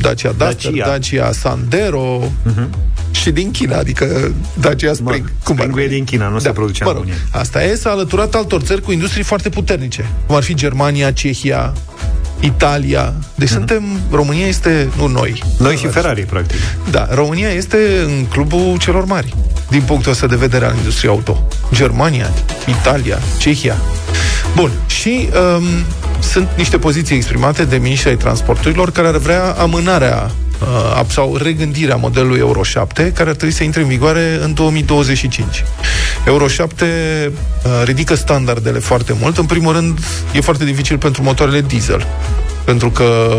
Dacia Duster, Dacia. Dacia, Sandero uh-huh. și din China, adică Dacia Spring. Mă, cum ar Spring-ul e veni. din China, nu se produce în mă rog, România. Asta e, s-a alăturat altor țări cu industrii foarte puternice, cum ar fi Germania, Cehia, Italia. Deci uh-huh. suntem, România este, nu noi. Noi și Ferrari, practic Da, România este în clubul celor mari, din punctul ăsta de vedere al industriei auto. Germania, Italia, Cehia. Bun, și um, sunt niște poziții exprimate de miniștrii ai transporturilor care ar vrea amânarea uh, sau regândirea modelului Euro 7, care ar trebui să intre în vigoare în 2025. Euro 7 uh, ridică standardele foarte mult. În primul rând, e foarte dificil pentru motoarele diesel, pentru că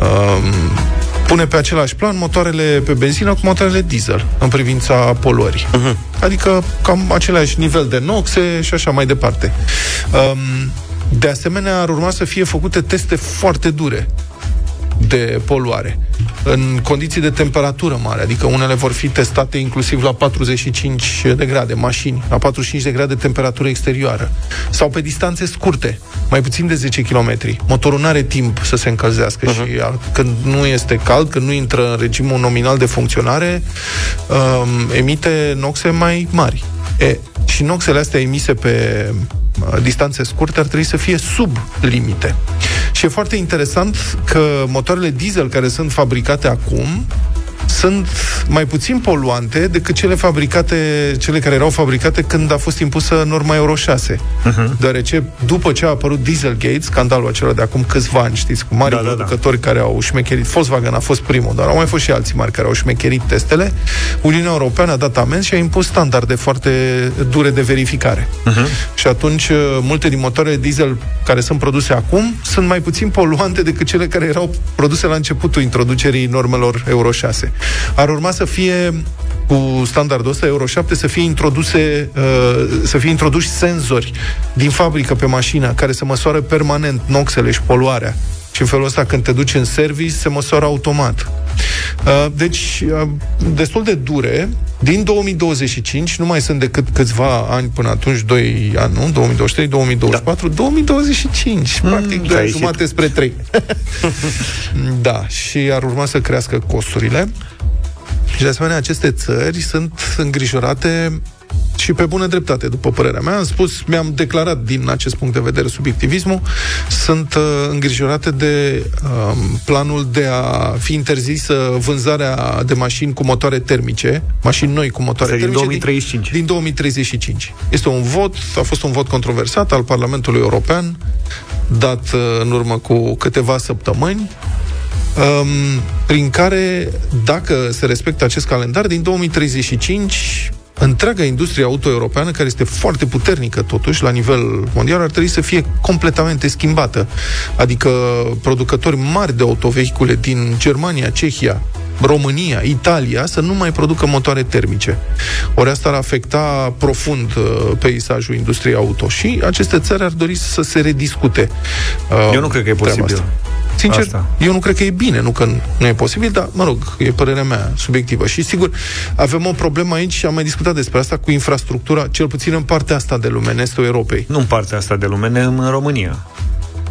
um, pune pe același plan motoarele pe benzină cu motoarele diesel în privința poluării. Uh-huh. Adică cam același nivel de noxe și așa mai departe. Um, de asemenea, ar urma să fie făcute teste foarte dure de poluare în condiții de temperatură mare, adică unele vor fi testate inclusiv la 45 de grade mașini, la 45 de grade temperatură exterioară sau pe distanțe scurte, mai puțin de 10 km. Motorul nu are timp să se încălzească uh-huh. și a, când nu este cald, când nu intră în regimul nominal de funcționare, um, emite noxe mai mari. E, și noxele astea emise pe uh, distanțe scurte ar trebui să fie sub limite. Și e foarte interesant că motoarele diesel care sunt fabricate acum sunt mai puțin poluante decât cele fabricate, cele care erau fabricate când a fost impusă norma Euro 6. Uh-huh. Deoarece, după ce a apărut Dieselgate, scandalul acela de acum câțiva ani, știți, cu mari da, producători da, da. care au șmecherit, Volkswagen a fost primul, dar au mai fost și alții mari care au șmecherit testele, Uniunea Europeană a dat amenzi și a impus standarde foarte dure de verificare. Uh-huh. Și atunci, uh, multe din motoarele diesel care sunt produse acum sunt mai puțin poluante decât cele care erau produse la începutul introducerii normelor Euro 6. Ar urma să fie cu standardul ăsta Euro 7 să fie introduse uh, să fie introduși senzori din fabrică pe mașină care să măsoare permanent noxele și poluarea. Și în felul ăsta, când te duci în service, se măsoară automat. Uh, deci, uh, destul de dure. Din 2025, nu mai sunt decât câțiva ani până atunci, 2 ani, nu? 2023, 2024, da. 2025. Mm, practic, 2 jumate spre 3. da, și ar urma să crească costurile. Și de asemenea, aceste țări sunt îngrijorate și pe bună dreptate, după părerea mea. Am spus, mi-am declarat din acest punct de vedere subiectivismul, sunt uh, îngrijorate de uh, planul de a fi interzisă vânzarea de mașini cu motoare termice, mașini noi cu motoare Asta termice. Din 2035. Din, din 2035. Este un vot, a fost un vot controversat al Parlamentului European, dat uh, în urmă cu câteva săptămâni, um, prin care, dacă se respectă acest calendar, din 2035 întreaga industrie auto-europeană, care este foarte puternică totuși la nivel mondial, ar trebui să fie completamente schimbată. Adică producători mari de autovehicule din Germania, Cehia, România, Italia, să nu mai producă motoare termice. Ori asta ar afecta profund uh, peisajul industriei auto și aceste țări ar dori să se rediscute. Uh, Eu nu cred că e posibil. Asta. Sincer, Asta. eu nu cred că e bine, nu că nu e posibil, dar, mă rog, e părerea mea subiectivă. Și, sigur, avem o problemă aici și am mai discutat despre asta cu infrastructura, cel puțin în partea asta de lume, în estul Europei. Nu în partea asta de lume, în România.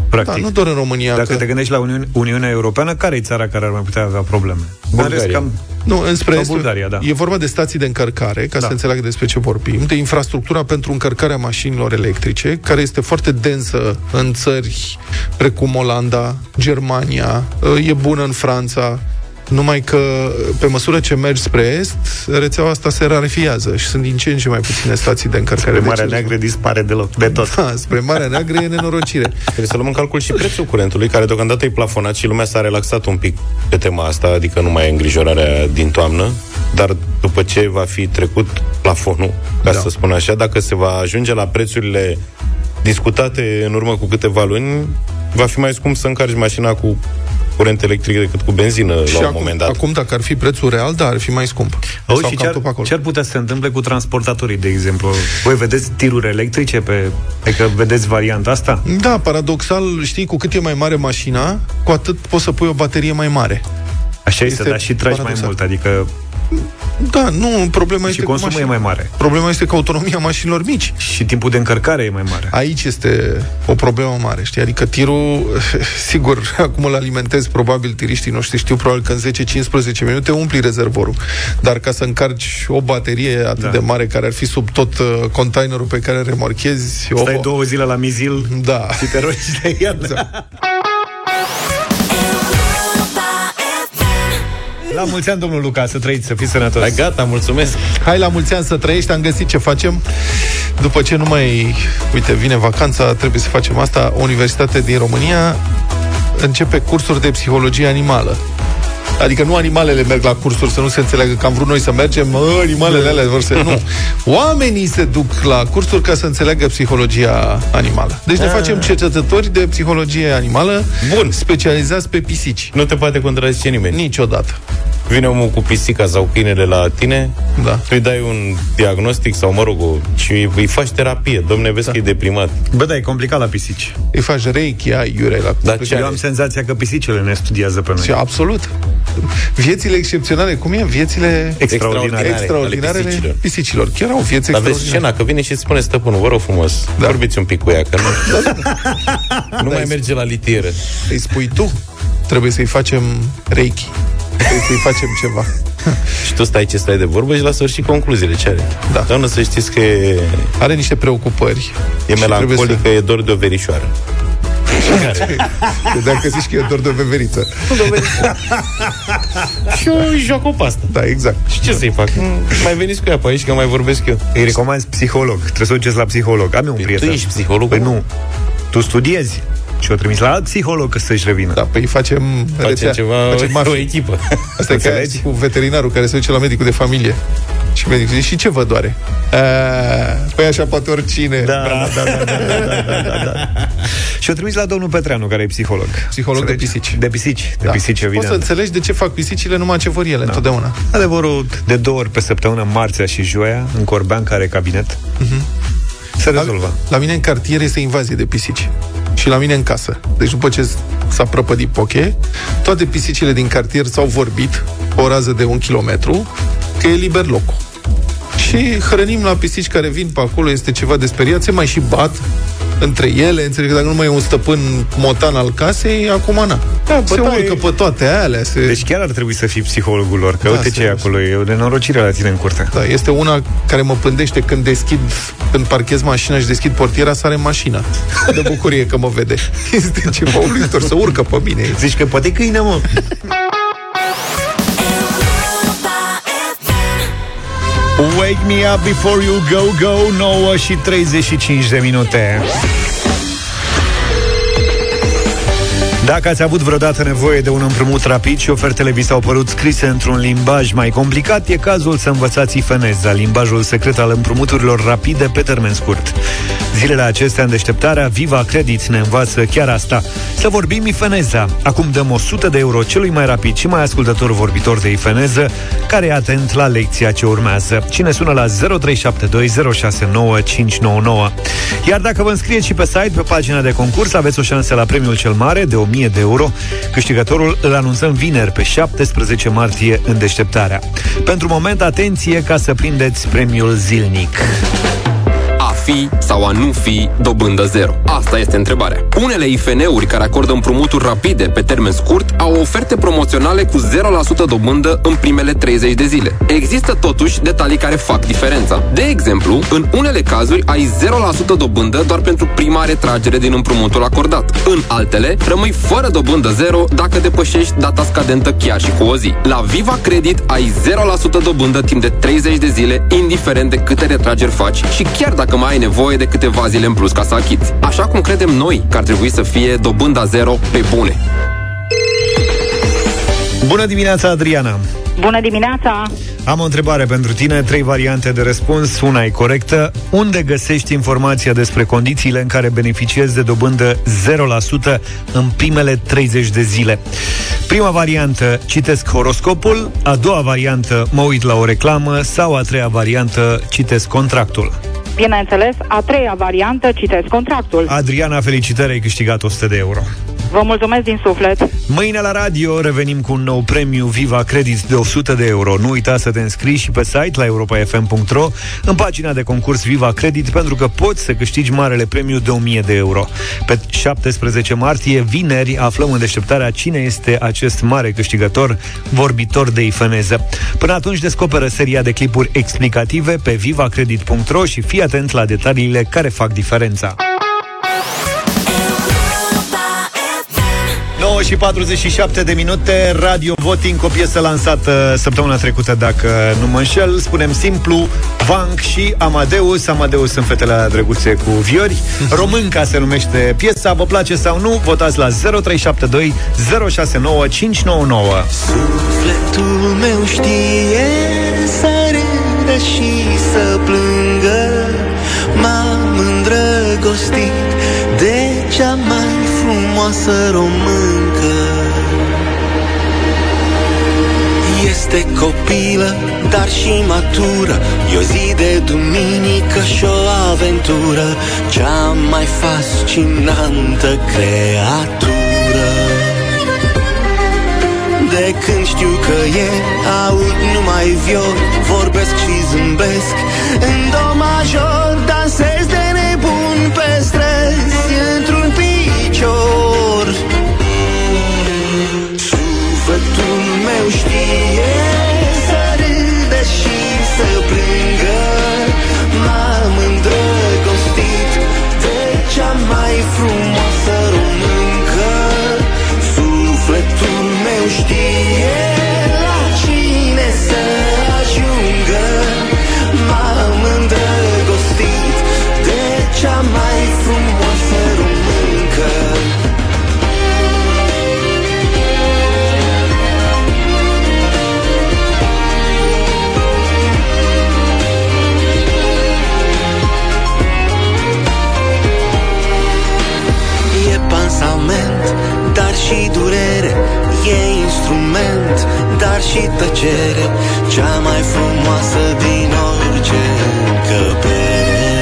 Practic. Da, nu doar în România. Dacă că... te gândești la Uniune, Uniunea Europeană, care e țara care ar mai putea avea probleme? Bulgaria. Cam... Nu, înspre estul, Bulgaria, da. E vorba de stații de încărcare, ca da. să înțeleagă despre ce vorbim, de infrastructura pentru încărcarea mașinilor electrice, care este foarte densă în țări precum Olanda, Germania, e bună în Franța, numai că, pe măsură ce mergi spre est, rețeaua asta se rarefiază și sunt din ce în ce mai puține stații de încărcare. Spre Marea Neagră dispare deloc, de tot. Da, spre Marea Neagră e nenorocire. Trebuie să luăm în calcul și prețul curentului, care deocamdată e plafonat și lumea s-a relaxat un pic pe tema asta, adică nu mai e îngrijorarea din toamnă, dar după ce va fi trecut plafonul, ca da. să spun așa, dacă se va ajunge la prețurile discutate în urmă cu câteva luni, va fi mai scump să încarci mașina cu curent electric decât cu benzină și la un acum, moment dat. Acum, dacă ar fi prețul real, da, ar fi mai scump. Auzi, și ce ar, ce ar putea să se întâmple cu transportatorii, de exemplu? Voi vedeți tiruri electrice pe... Adică vedeți varianta asta? Da, paradoxal, știi, cu cât e mai mare mașina, cu atât poți să pui o baterie mai mare. Așa este, este dar și tragi paradoxal. mai mult, adică da, nu, problema și este consumul mașini... e mai mare. Problema este că autonomia mașinilor mici. Și timpul de încărcare e mai mare. Aici este o problemă mare, știi? Adică tirul, sigur, acum îl alimentezi, probabil tiriștii noștri știu probabil că în 10-15 minute umpli rezervorul. Dar ca să încarci o baterie atât da. de mare care ar fi sub tot uh, containerul pe care remorchezi... Stai o... două zile la mizil da. și te rogi de el. Da. La mulți ani, domnul Luca, să trăiți, să fiți sănătos. Hai, gata, mulțumesc. Hai la mulți ani să trăiești, am găsit ce facem. După ce nu mai, uite, vine vacanța, trebuie să facem asta. O universitate din România începe cursuri de psihologie animală. Adică nu animalele merg la cursuri să nu se înțeleagă că am vrut noi să mergem, mă, animalele alea vor să... Nu. Oamenii se duc la cursuri ca să înțeleagă psihologia animală. Deci ne ah. facem cercetători de psihologie animală Bun. specializați pe pisici. Nu te poate contrazice nimeni. Niciodată. Vine omul cu pisica sau câinele la tine, da. tu îi dai un diagnostic sau, mă rog, și îi faci terapie. Domne, vezi da. că e deprimat. Bă, da, e complicat la pisici. Îi faci reiki, ai iure la Dar ce Eu am senzația că pisicile ne studiază pe noi. Și absolut. Viețile excepționale, cum e? Viețile extraordinare, extraordinare ale pisicilor. pisicilor. Chiar au vieți Dar vezi scena, că vine și îți spune stăpânul, vă rog frumos, da. vorbiți un pic cu ea, că nu, da, da. nu da, mai merge la litieră. Îi spui tu, trebuie să-i facem reiki. Trebuie să-i facem ceva. și tu stai ce stai de vorbă și la sfârșit concluziile ce are. Da. Doamnă, să știți că e... Are niște preocupări. E melancolică, să... e dor de o verișoară. Dacă zici că e dor de veveriță. și eu îi joc o pastă. Da, exact. Și ce să-i fac? Mai veniți cu ea pe aici, că mai vorbesc eu. Îi recomand psiholog. Trebuie să o duceți la psiholog. Am eu un prieten. tu ești psiholog? Păi nu. Tu studiezi. Și o trimis la alt psiholog să-și revină. Da, păi facem, facem rețea, ceva, facem mafie. o echipă. Asta e ca cu veterinarul care se duce la medicul de familie. Și medicul zice, și ce vă doare? A, păi așa poate oricine. Da, da, da, da, da, da, da, da. da, da, da. Și o trimis la domnul Petreanu, care e psiholog. Psiholog înțelegi? de pisici. De pisici, de da. pisici, evident. Poți să înțelegi de ce fac pisicile, numai ce vor ele, da. întotdeauna. Adevărul, de două ori pe săptămână, marțea și joia, în Corbean, care e cabinet, uh-huh. se rezolvă. La, la mine în cartier este invazie de pisici. Și la mine în casă. Deci după ce s-a prăpădit poche, toate pisicile din cartier s-au vorbit pe o rază de un kilometru că e liber locul. Și hrănim la pisici care vin pe acolo, este ceva de speriat, se mai și bat între ele, înțeleg că dacă nu mai e un stăpân motan al casei, acum na. Da, se bătaie. urcă pe toate alea, se... Deci chiar ar trebui să fii psihologul lor, că Da, uite ce e serios. acolo, e o nenorocire la tine în curte. Da, este una care mă plândește când deschid, când parchez mașina și deschid portiera, sare în mașină. De bucurie că mă vede. Este ceva uluitor, să urcă pe mine. Zici că poate câine, mă. Wake me up before you go, go 9 și 35 de minute Dacă ați avut vreodată nevoie de un împrumut rapid și ofertele vi s-au părut scrise într-un limbaj mai complicat, e cazul să învățați Ifeneza, limbajul secret al împrumuturilor rapide pe termen scurt. Zilele acestea, în deșteptarea, Viva Credit ne învață chiar asta. Să vorbim Ifeneza. Acum dăm 100 de euro celui mai rapid și mai ascultător vorbitor de Ifeneză, care e atent la lecția ce urmează. Cine sună la 0372069599. Iar dacă vă înscrieți și pe site, pe pagina de concurs, aveți o șansă la premiul cel mare de 1000 de euro. Câștigătorul îl anunțăm vineri pe 17 martie în deșteptarea. Pentru moment, atenție ca să prindeți premiul zilnic. A fi sau a nu fi dobândă zero? Asta este întrebarea. Unele IFN-uri care acordă împrumuturi rapide pe termen scurt au oferte promoționale cu 0% dobândă în primele 30 de zile. Există totuși detalii care fac diferența. De exemplu, în unele cazuri ai 0% dobândă doar pentru prima retragere din împrumutul acordat. În altele, rămâi fără dobândă zero dacă depășești data scadentă chiar și cu o zi. La Viva Credit ai 0% dobândă timp de 30 de zile, indiferent de câte retrageri faci și chiar dacă mai ai nevoie de câteva zile în plus ca să achiți. Așa cum credem noi că ar trebui să fie dobânda zero pe bune. Bună dimineața, Adriana! Bună dimineața! Am o întrebare pentru tine, trei variante de răspuns, una e corectă. Unde găsești informația despre condițiile în care beneficiezi de dobândă 0% în primele 30 de zile? Prima variantă, citesc horoscopul, a doua variantă, mă uit la o reclamă sau a treia variantă, citesc contractul. Bineînțeles, a treia variantă, citesc contractul. Adriana, felicitări, ai câștigat 100 de euro. Vă mulțumesc din suflet. Mâine la radio revenim cu un nou premiu Viva Credit de 100 de euro. Nu uita să te înscrii și pe site la europa.fm.ro în pagina de concurs Viva Credit pentru că poți să câștigi marele premiu de 1000 de euro. Pe 17 martie, vineri, aflăm în deșteptarea cine este acest mare câștigător, vorbitor de ifeneză. Până atunci descoperă seria de clipuri explicative pe vivacredit.ro și fii atent la detaliile care fac diferența. 9 și 47 de minute Radio Voting, o piesă lansată săptămâna trecută, dacă nu mă înșel. Spunem simplu, Vank și Amadeus. Amadeus sunt fetele alea drăguțe cu viori. Românca se numește piesa. Vă place sau nu? Votați la 0372 069 599 Sufletul meu știe să râdă și să plângă. M-am îndrăgostit de cea mai frumoasă româncă. Este copilă, dar și matură. E o zi de duminică și o aventură. Cea mai fascinantă creatură? De când știu că e Aud numai viol. Vorbesc și zâmbesc. În do major Dansez și durere. E instrument, dar și tăcere. Cea mai frumoasă din orice încăpere.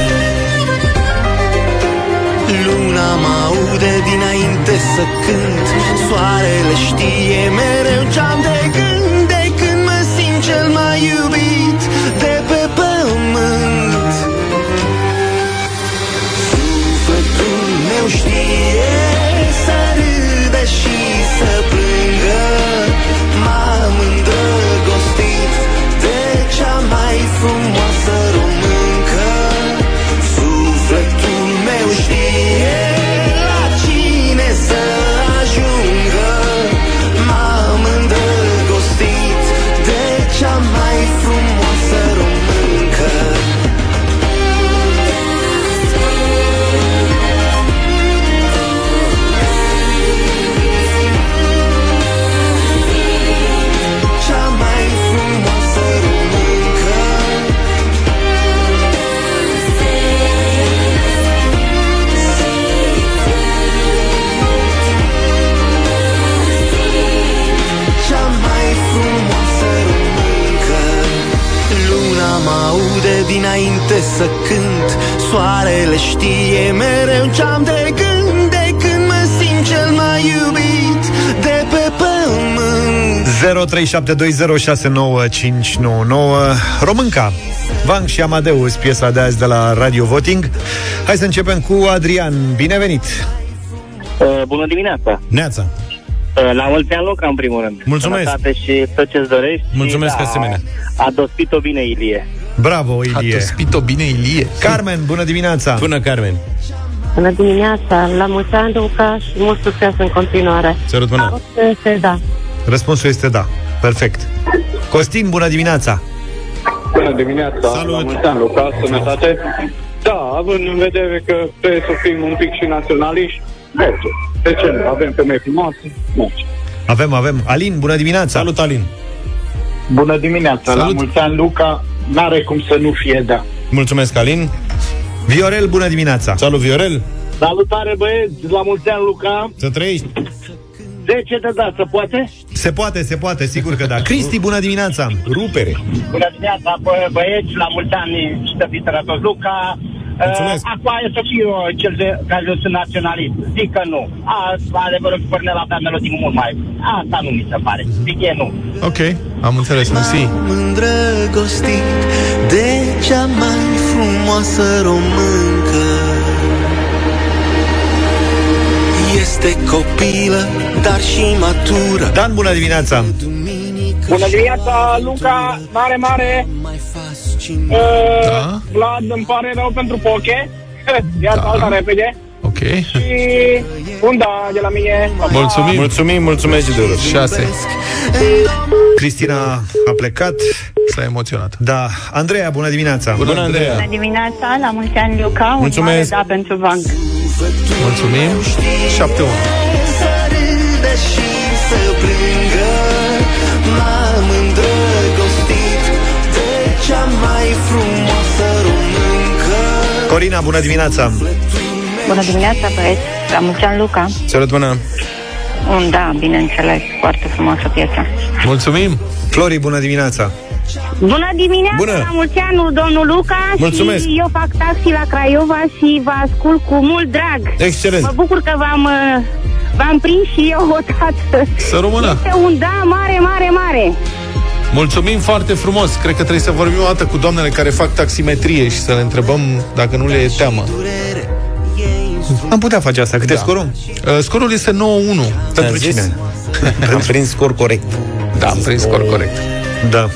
Luna mă aude dinainte să cânt. Soarele știe mereu ce-am de gând. De când mă simt cel mai iubit dinainte să cânt Soarele știe mereu ce-am de gând De când mă simt cel mai iubit De pe pământ 0372069599 Românca Vanc și Amadeus, piesa de azi de la Radio Voting Hai să începem cu Adrian Bine venit! Uh, bună dimineața! Neața! Uh, la mulți ani, Luca, în primul rând. Mulțumesc. Sănătate și tot ce-ți dorești. Mulțumesc și, da, asemenea. A dospit-o bine, Ilie. Bravo, Ilie! A dospit-o bine, Ilie! Carmen, bună dimineața! Bună, Carmen! Bună dimineața, la mulți ani, Luca, și mult succes în continuare. Sărut mâna! Este da. Răspunsul este da. Perfect. Costin, bună dimineața! Bună dimineața, Salut. la mulți ani, Luca, sănătate. Da, având în vedere că trebuie să fim un pic și naționaliști, merge. De ce nu? Avem femei frumoase, merge. Avem, avem. Alin, bună dimineața! Salut, Alin! Bună dimineața, Salut. la mulți ani, Luca, n-are cum să nu fie da. Mulțumesc, Alin! Viorel, bună dimineața! Salut, Viorel! Salutare, băieți, la mulți ani, Luca. Să trăiești! 10 de da, se poate? Se poate, se poate, sigur că da. Cristi, bună dimineața! Rupere! Bună dimineața, bă, băieți, la mulți ani și să fiți sănătos, Luca. Mulțumesc. Uh, acum e să fiu eu cel de, care sunt naționalist. Zic că nu. A, adevărul că Cornel avea melodii mult mai... Asta nu mi se pare. Zic e nu. Ok, am înțeles, mersi. M-am îndrăgostit de cea mai frumoasă româncă Este copilă, dar și matură Dan, bună dimineața! Bună dimineața, Luca, mare, mare. Uh, Da? Vlad, îmi pare rău pentru poche. Ia da. alta repede. Ok. Și un da de la mine. Pa, pa. Mulțumim. Mulțumim, mulțumesc și de urât. 6. Cristina a plecat. S-a emoționat. Da. Andreea, bună dimineața! Bună, Andreea! Bună dimineața, la mulți ani, Luca. Mulțumesc. Un mare da pentru Vanc. Mulțumim. 7-1. Să râde și să plângă M-am îndrăgostit de cea mai frumoasă româncă Corina, bună dimineața! Bună dimineața, băieți. La mulți ani, Luca. Salut, bună! Un da, bineînțeles. Foarte frumoasă piesă. Mulțumim. Flori, bună dimineața! Bună dimineața, Bună. la mulți ani, domnul Luca. Mulțumesc. Și eu fac taxi la Craiova și vă ascult cu mult drag. Excelent! Mă bucur că v-am, uh, v-am prins și eu odată. Să rămână. Este un da mare, mare, mare. Mulțumim foarte frumos. Cred că trebuie să vorbim o dată cu doamnele care fac taximetrie și să le întrebăm dacă nu le e teamă. Am putea face asta. Câte da. scorul? Uh, Scorul este 9-1. Pentru zis? cine? Am prins scor corect. Da, am prins scor corect. Da.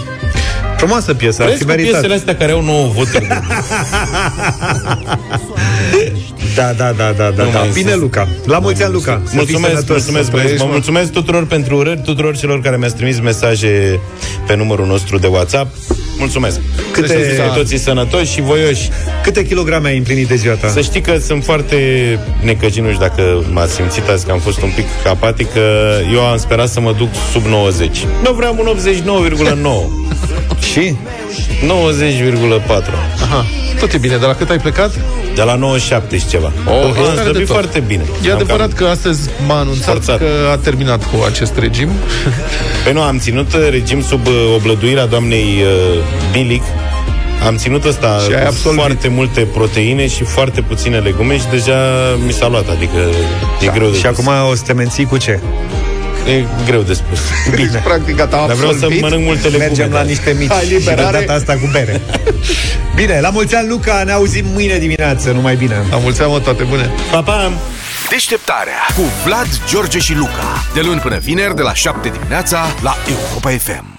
Frumoasă piesă, ar Vezi fi cu meritat. piesele astea care au 9 voturi. Da, da, da, da, da, Nu da. mai Bine, insist. Luca. La mulți ani, Luca. Să fii Mulțumesc, sănătos, mulțumesc, să băieți. trăiești Mă mulțumesc tuturor pentru urări, tuturor celor care mi-ați trimis mesaje pe numărul nostru de WhatsApp. Mulțumesc. Câte- Câte... Să fiți cu toții sănătoși și voioși. Câte kilograme ai împlinit de ziua ta? Să știi că sunt foarte necăjit, nu știu dacă m-ați simțit azi că am fost un pic apatic, că eu am sperat să mă duc sub 90. Nu vreau un 89,9. Și? 90,4. Aha. Tot e bine, dar la cât ai plecat? De la 97 și ceva. Oh, Oh, e a tare de tot. foarte bine. E Am adevărat cam- că astăzi m-a anunțat Forțat. că a terminat cu acest regim. Păi nu, am ținut uh, regim sub uh, oblăduirea doamnei uh, Bilic. Am ținut ăsta Și ai cu absolvit. foarte multe proteine și foarte puține legume și deja mi s-a luat, adică e greu de Și spus. acum o să te menții cu ce? E greu de spus. Bine. Practic, gata, Dar vreau să absolvit. mănânc multe legume. Mergem la da. niște mici Hai, și de liberare. data asta cu bere. Bine, la mulți ani, Luca, ne auzim mâine dimineață, numai bine. La mulți ani, mă, toate bune. Pa, pa! Deșteptarea cu Vlad, George și Luca. De luni până vineri, de la 7 dimineața, la Europa FM.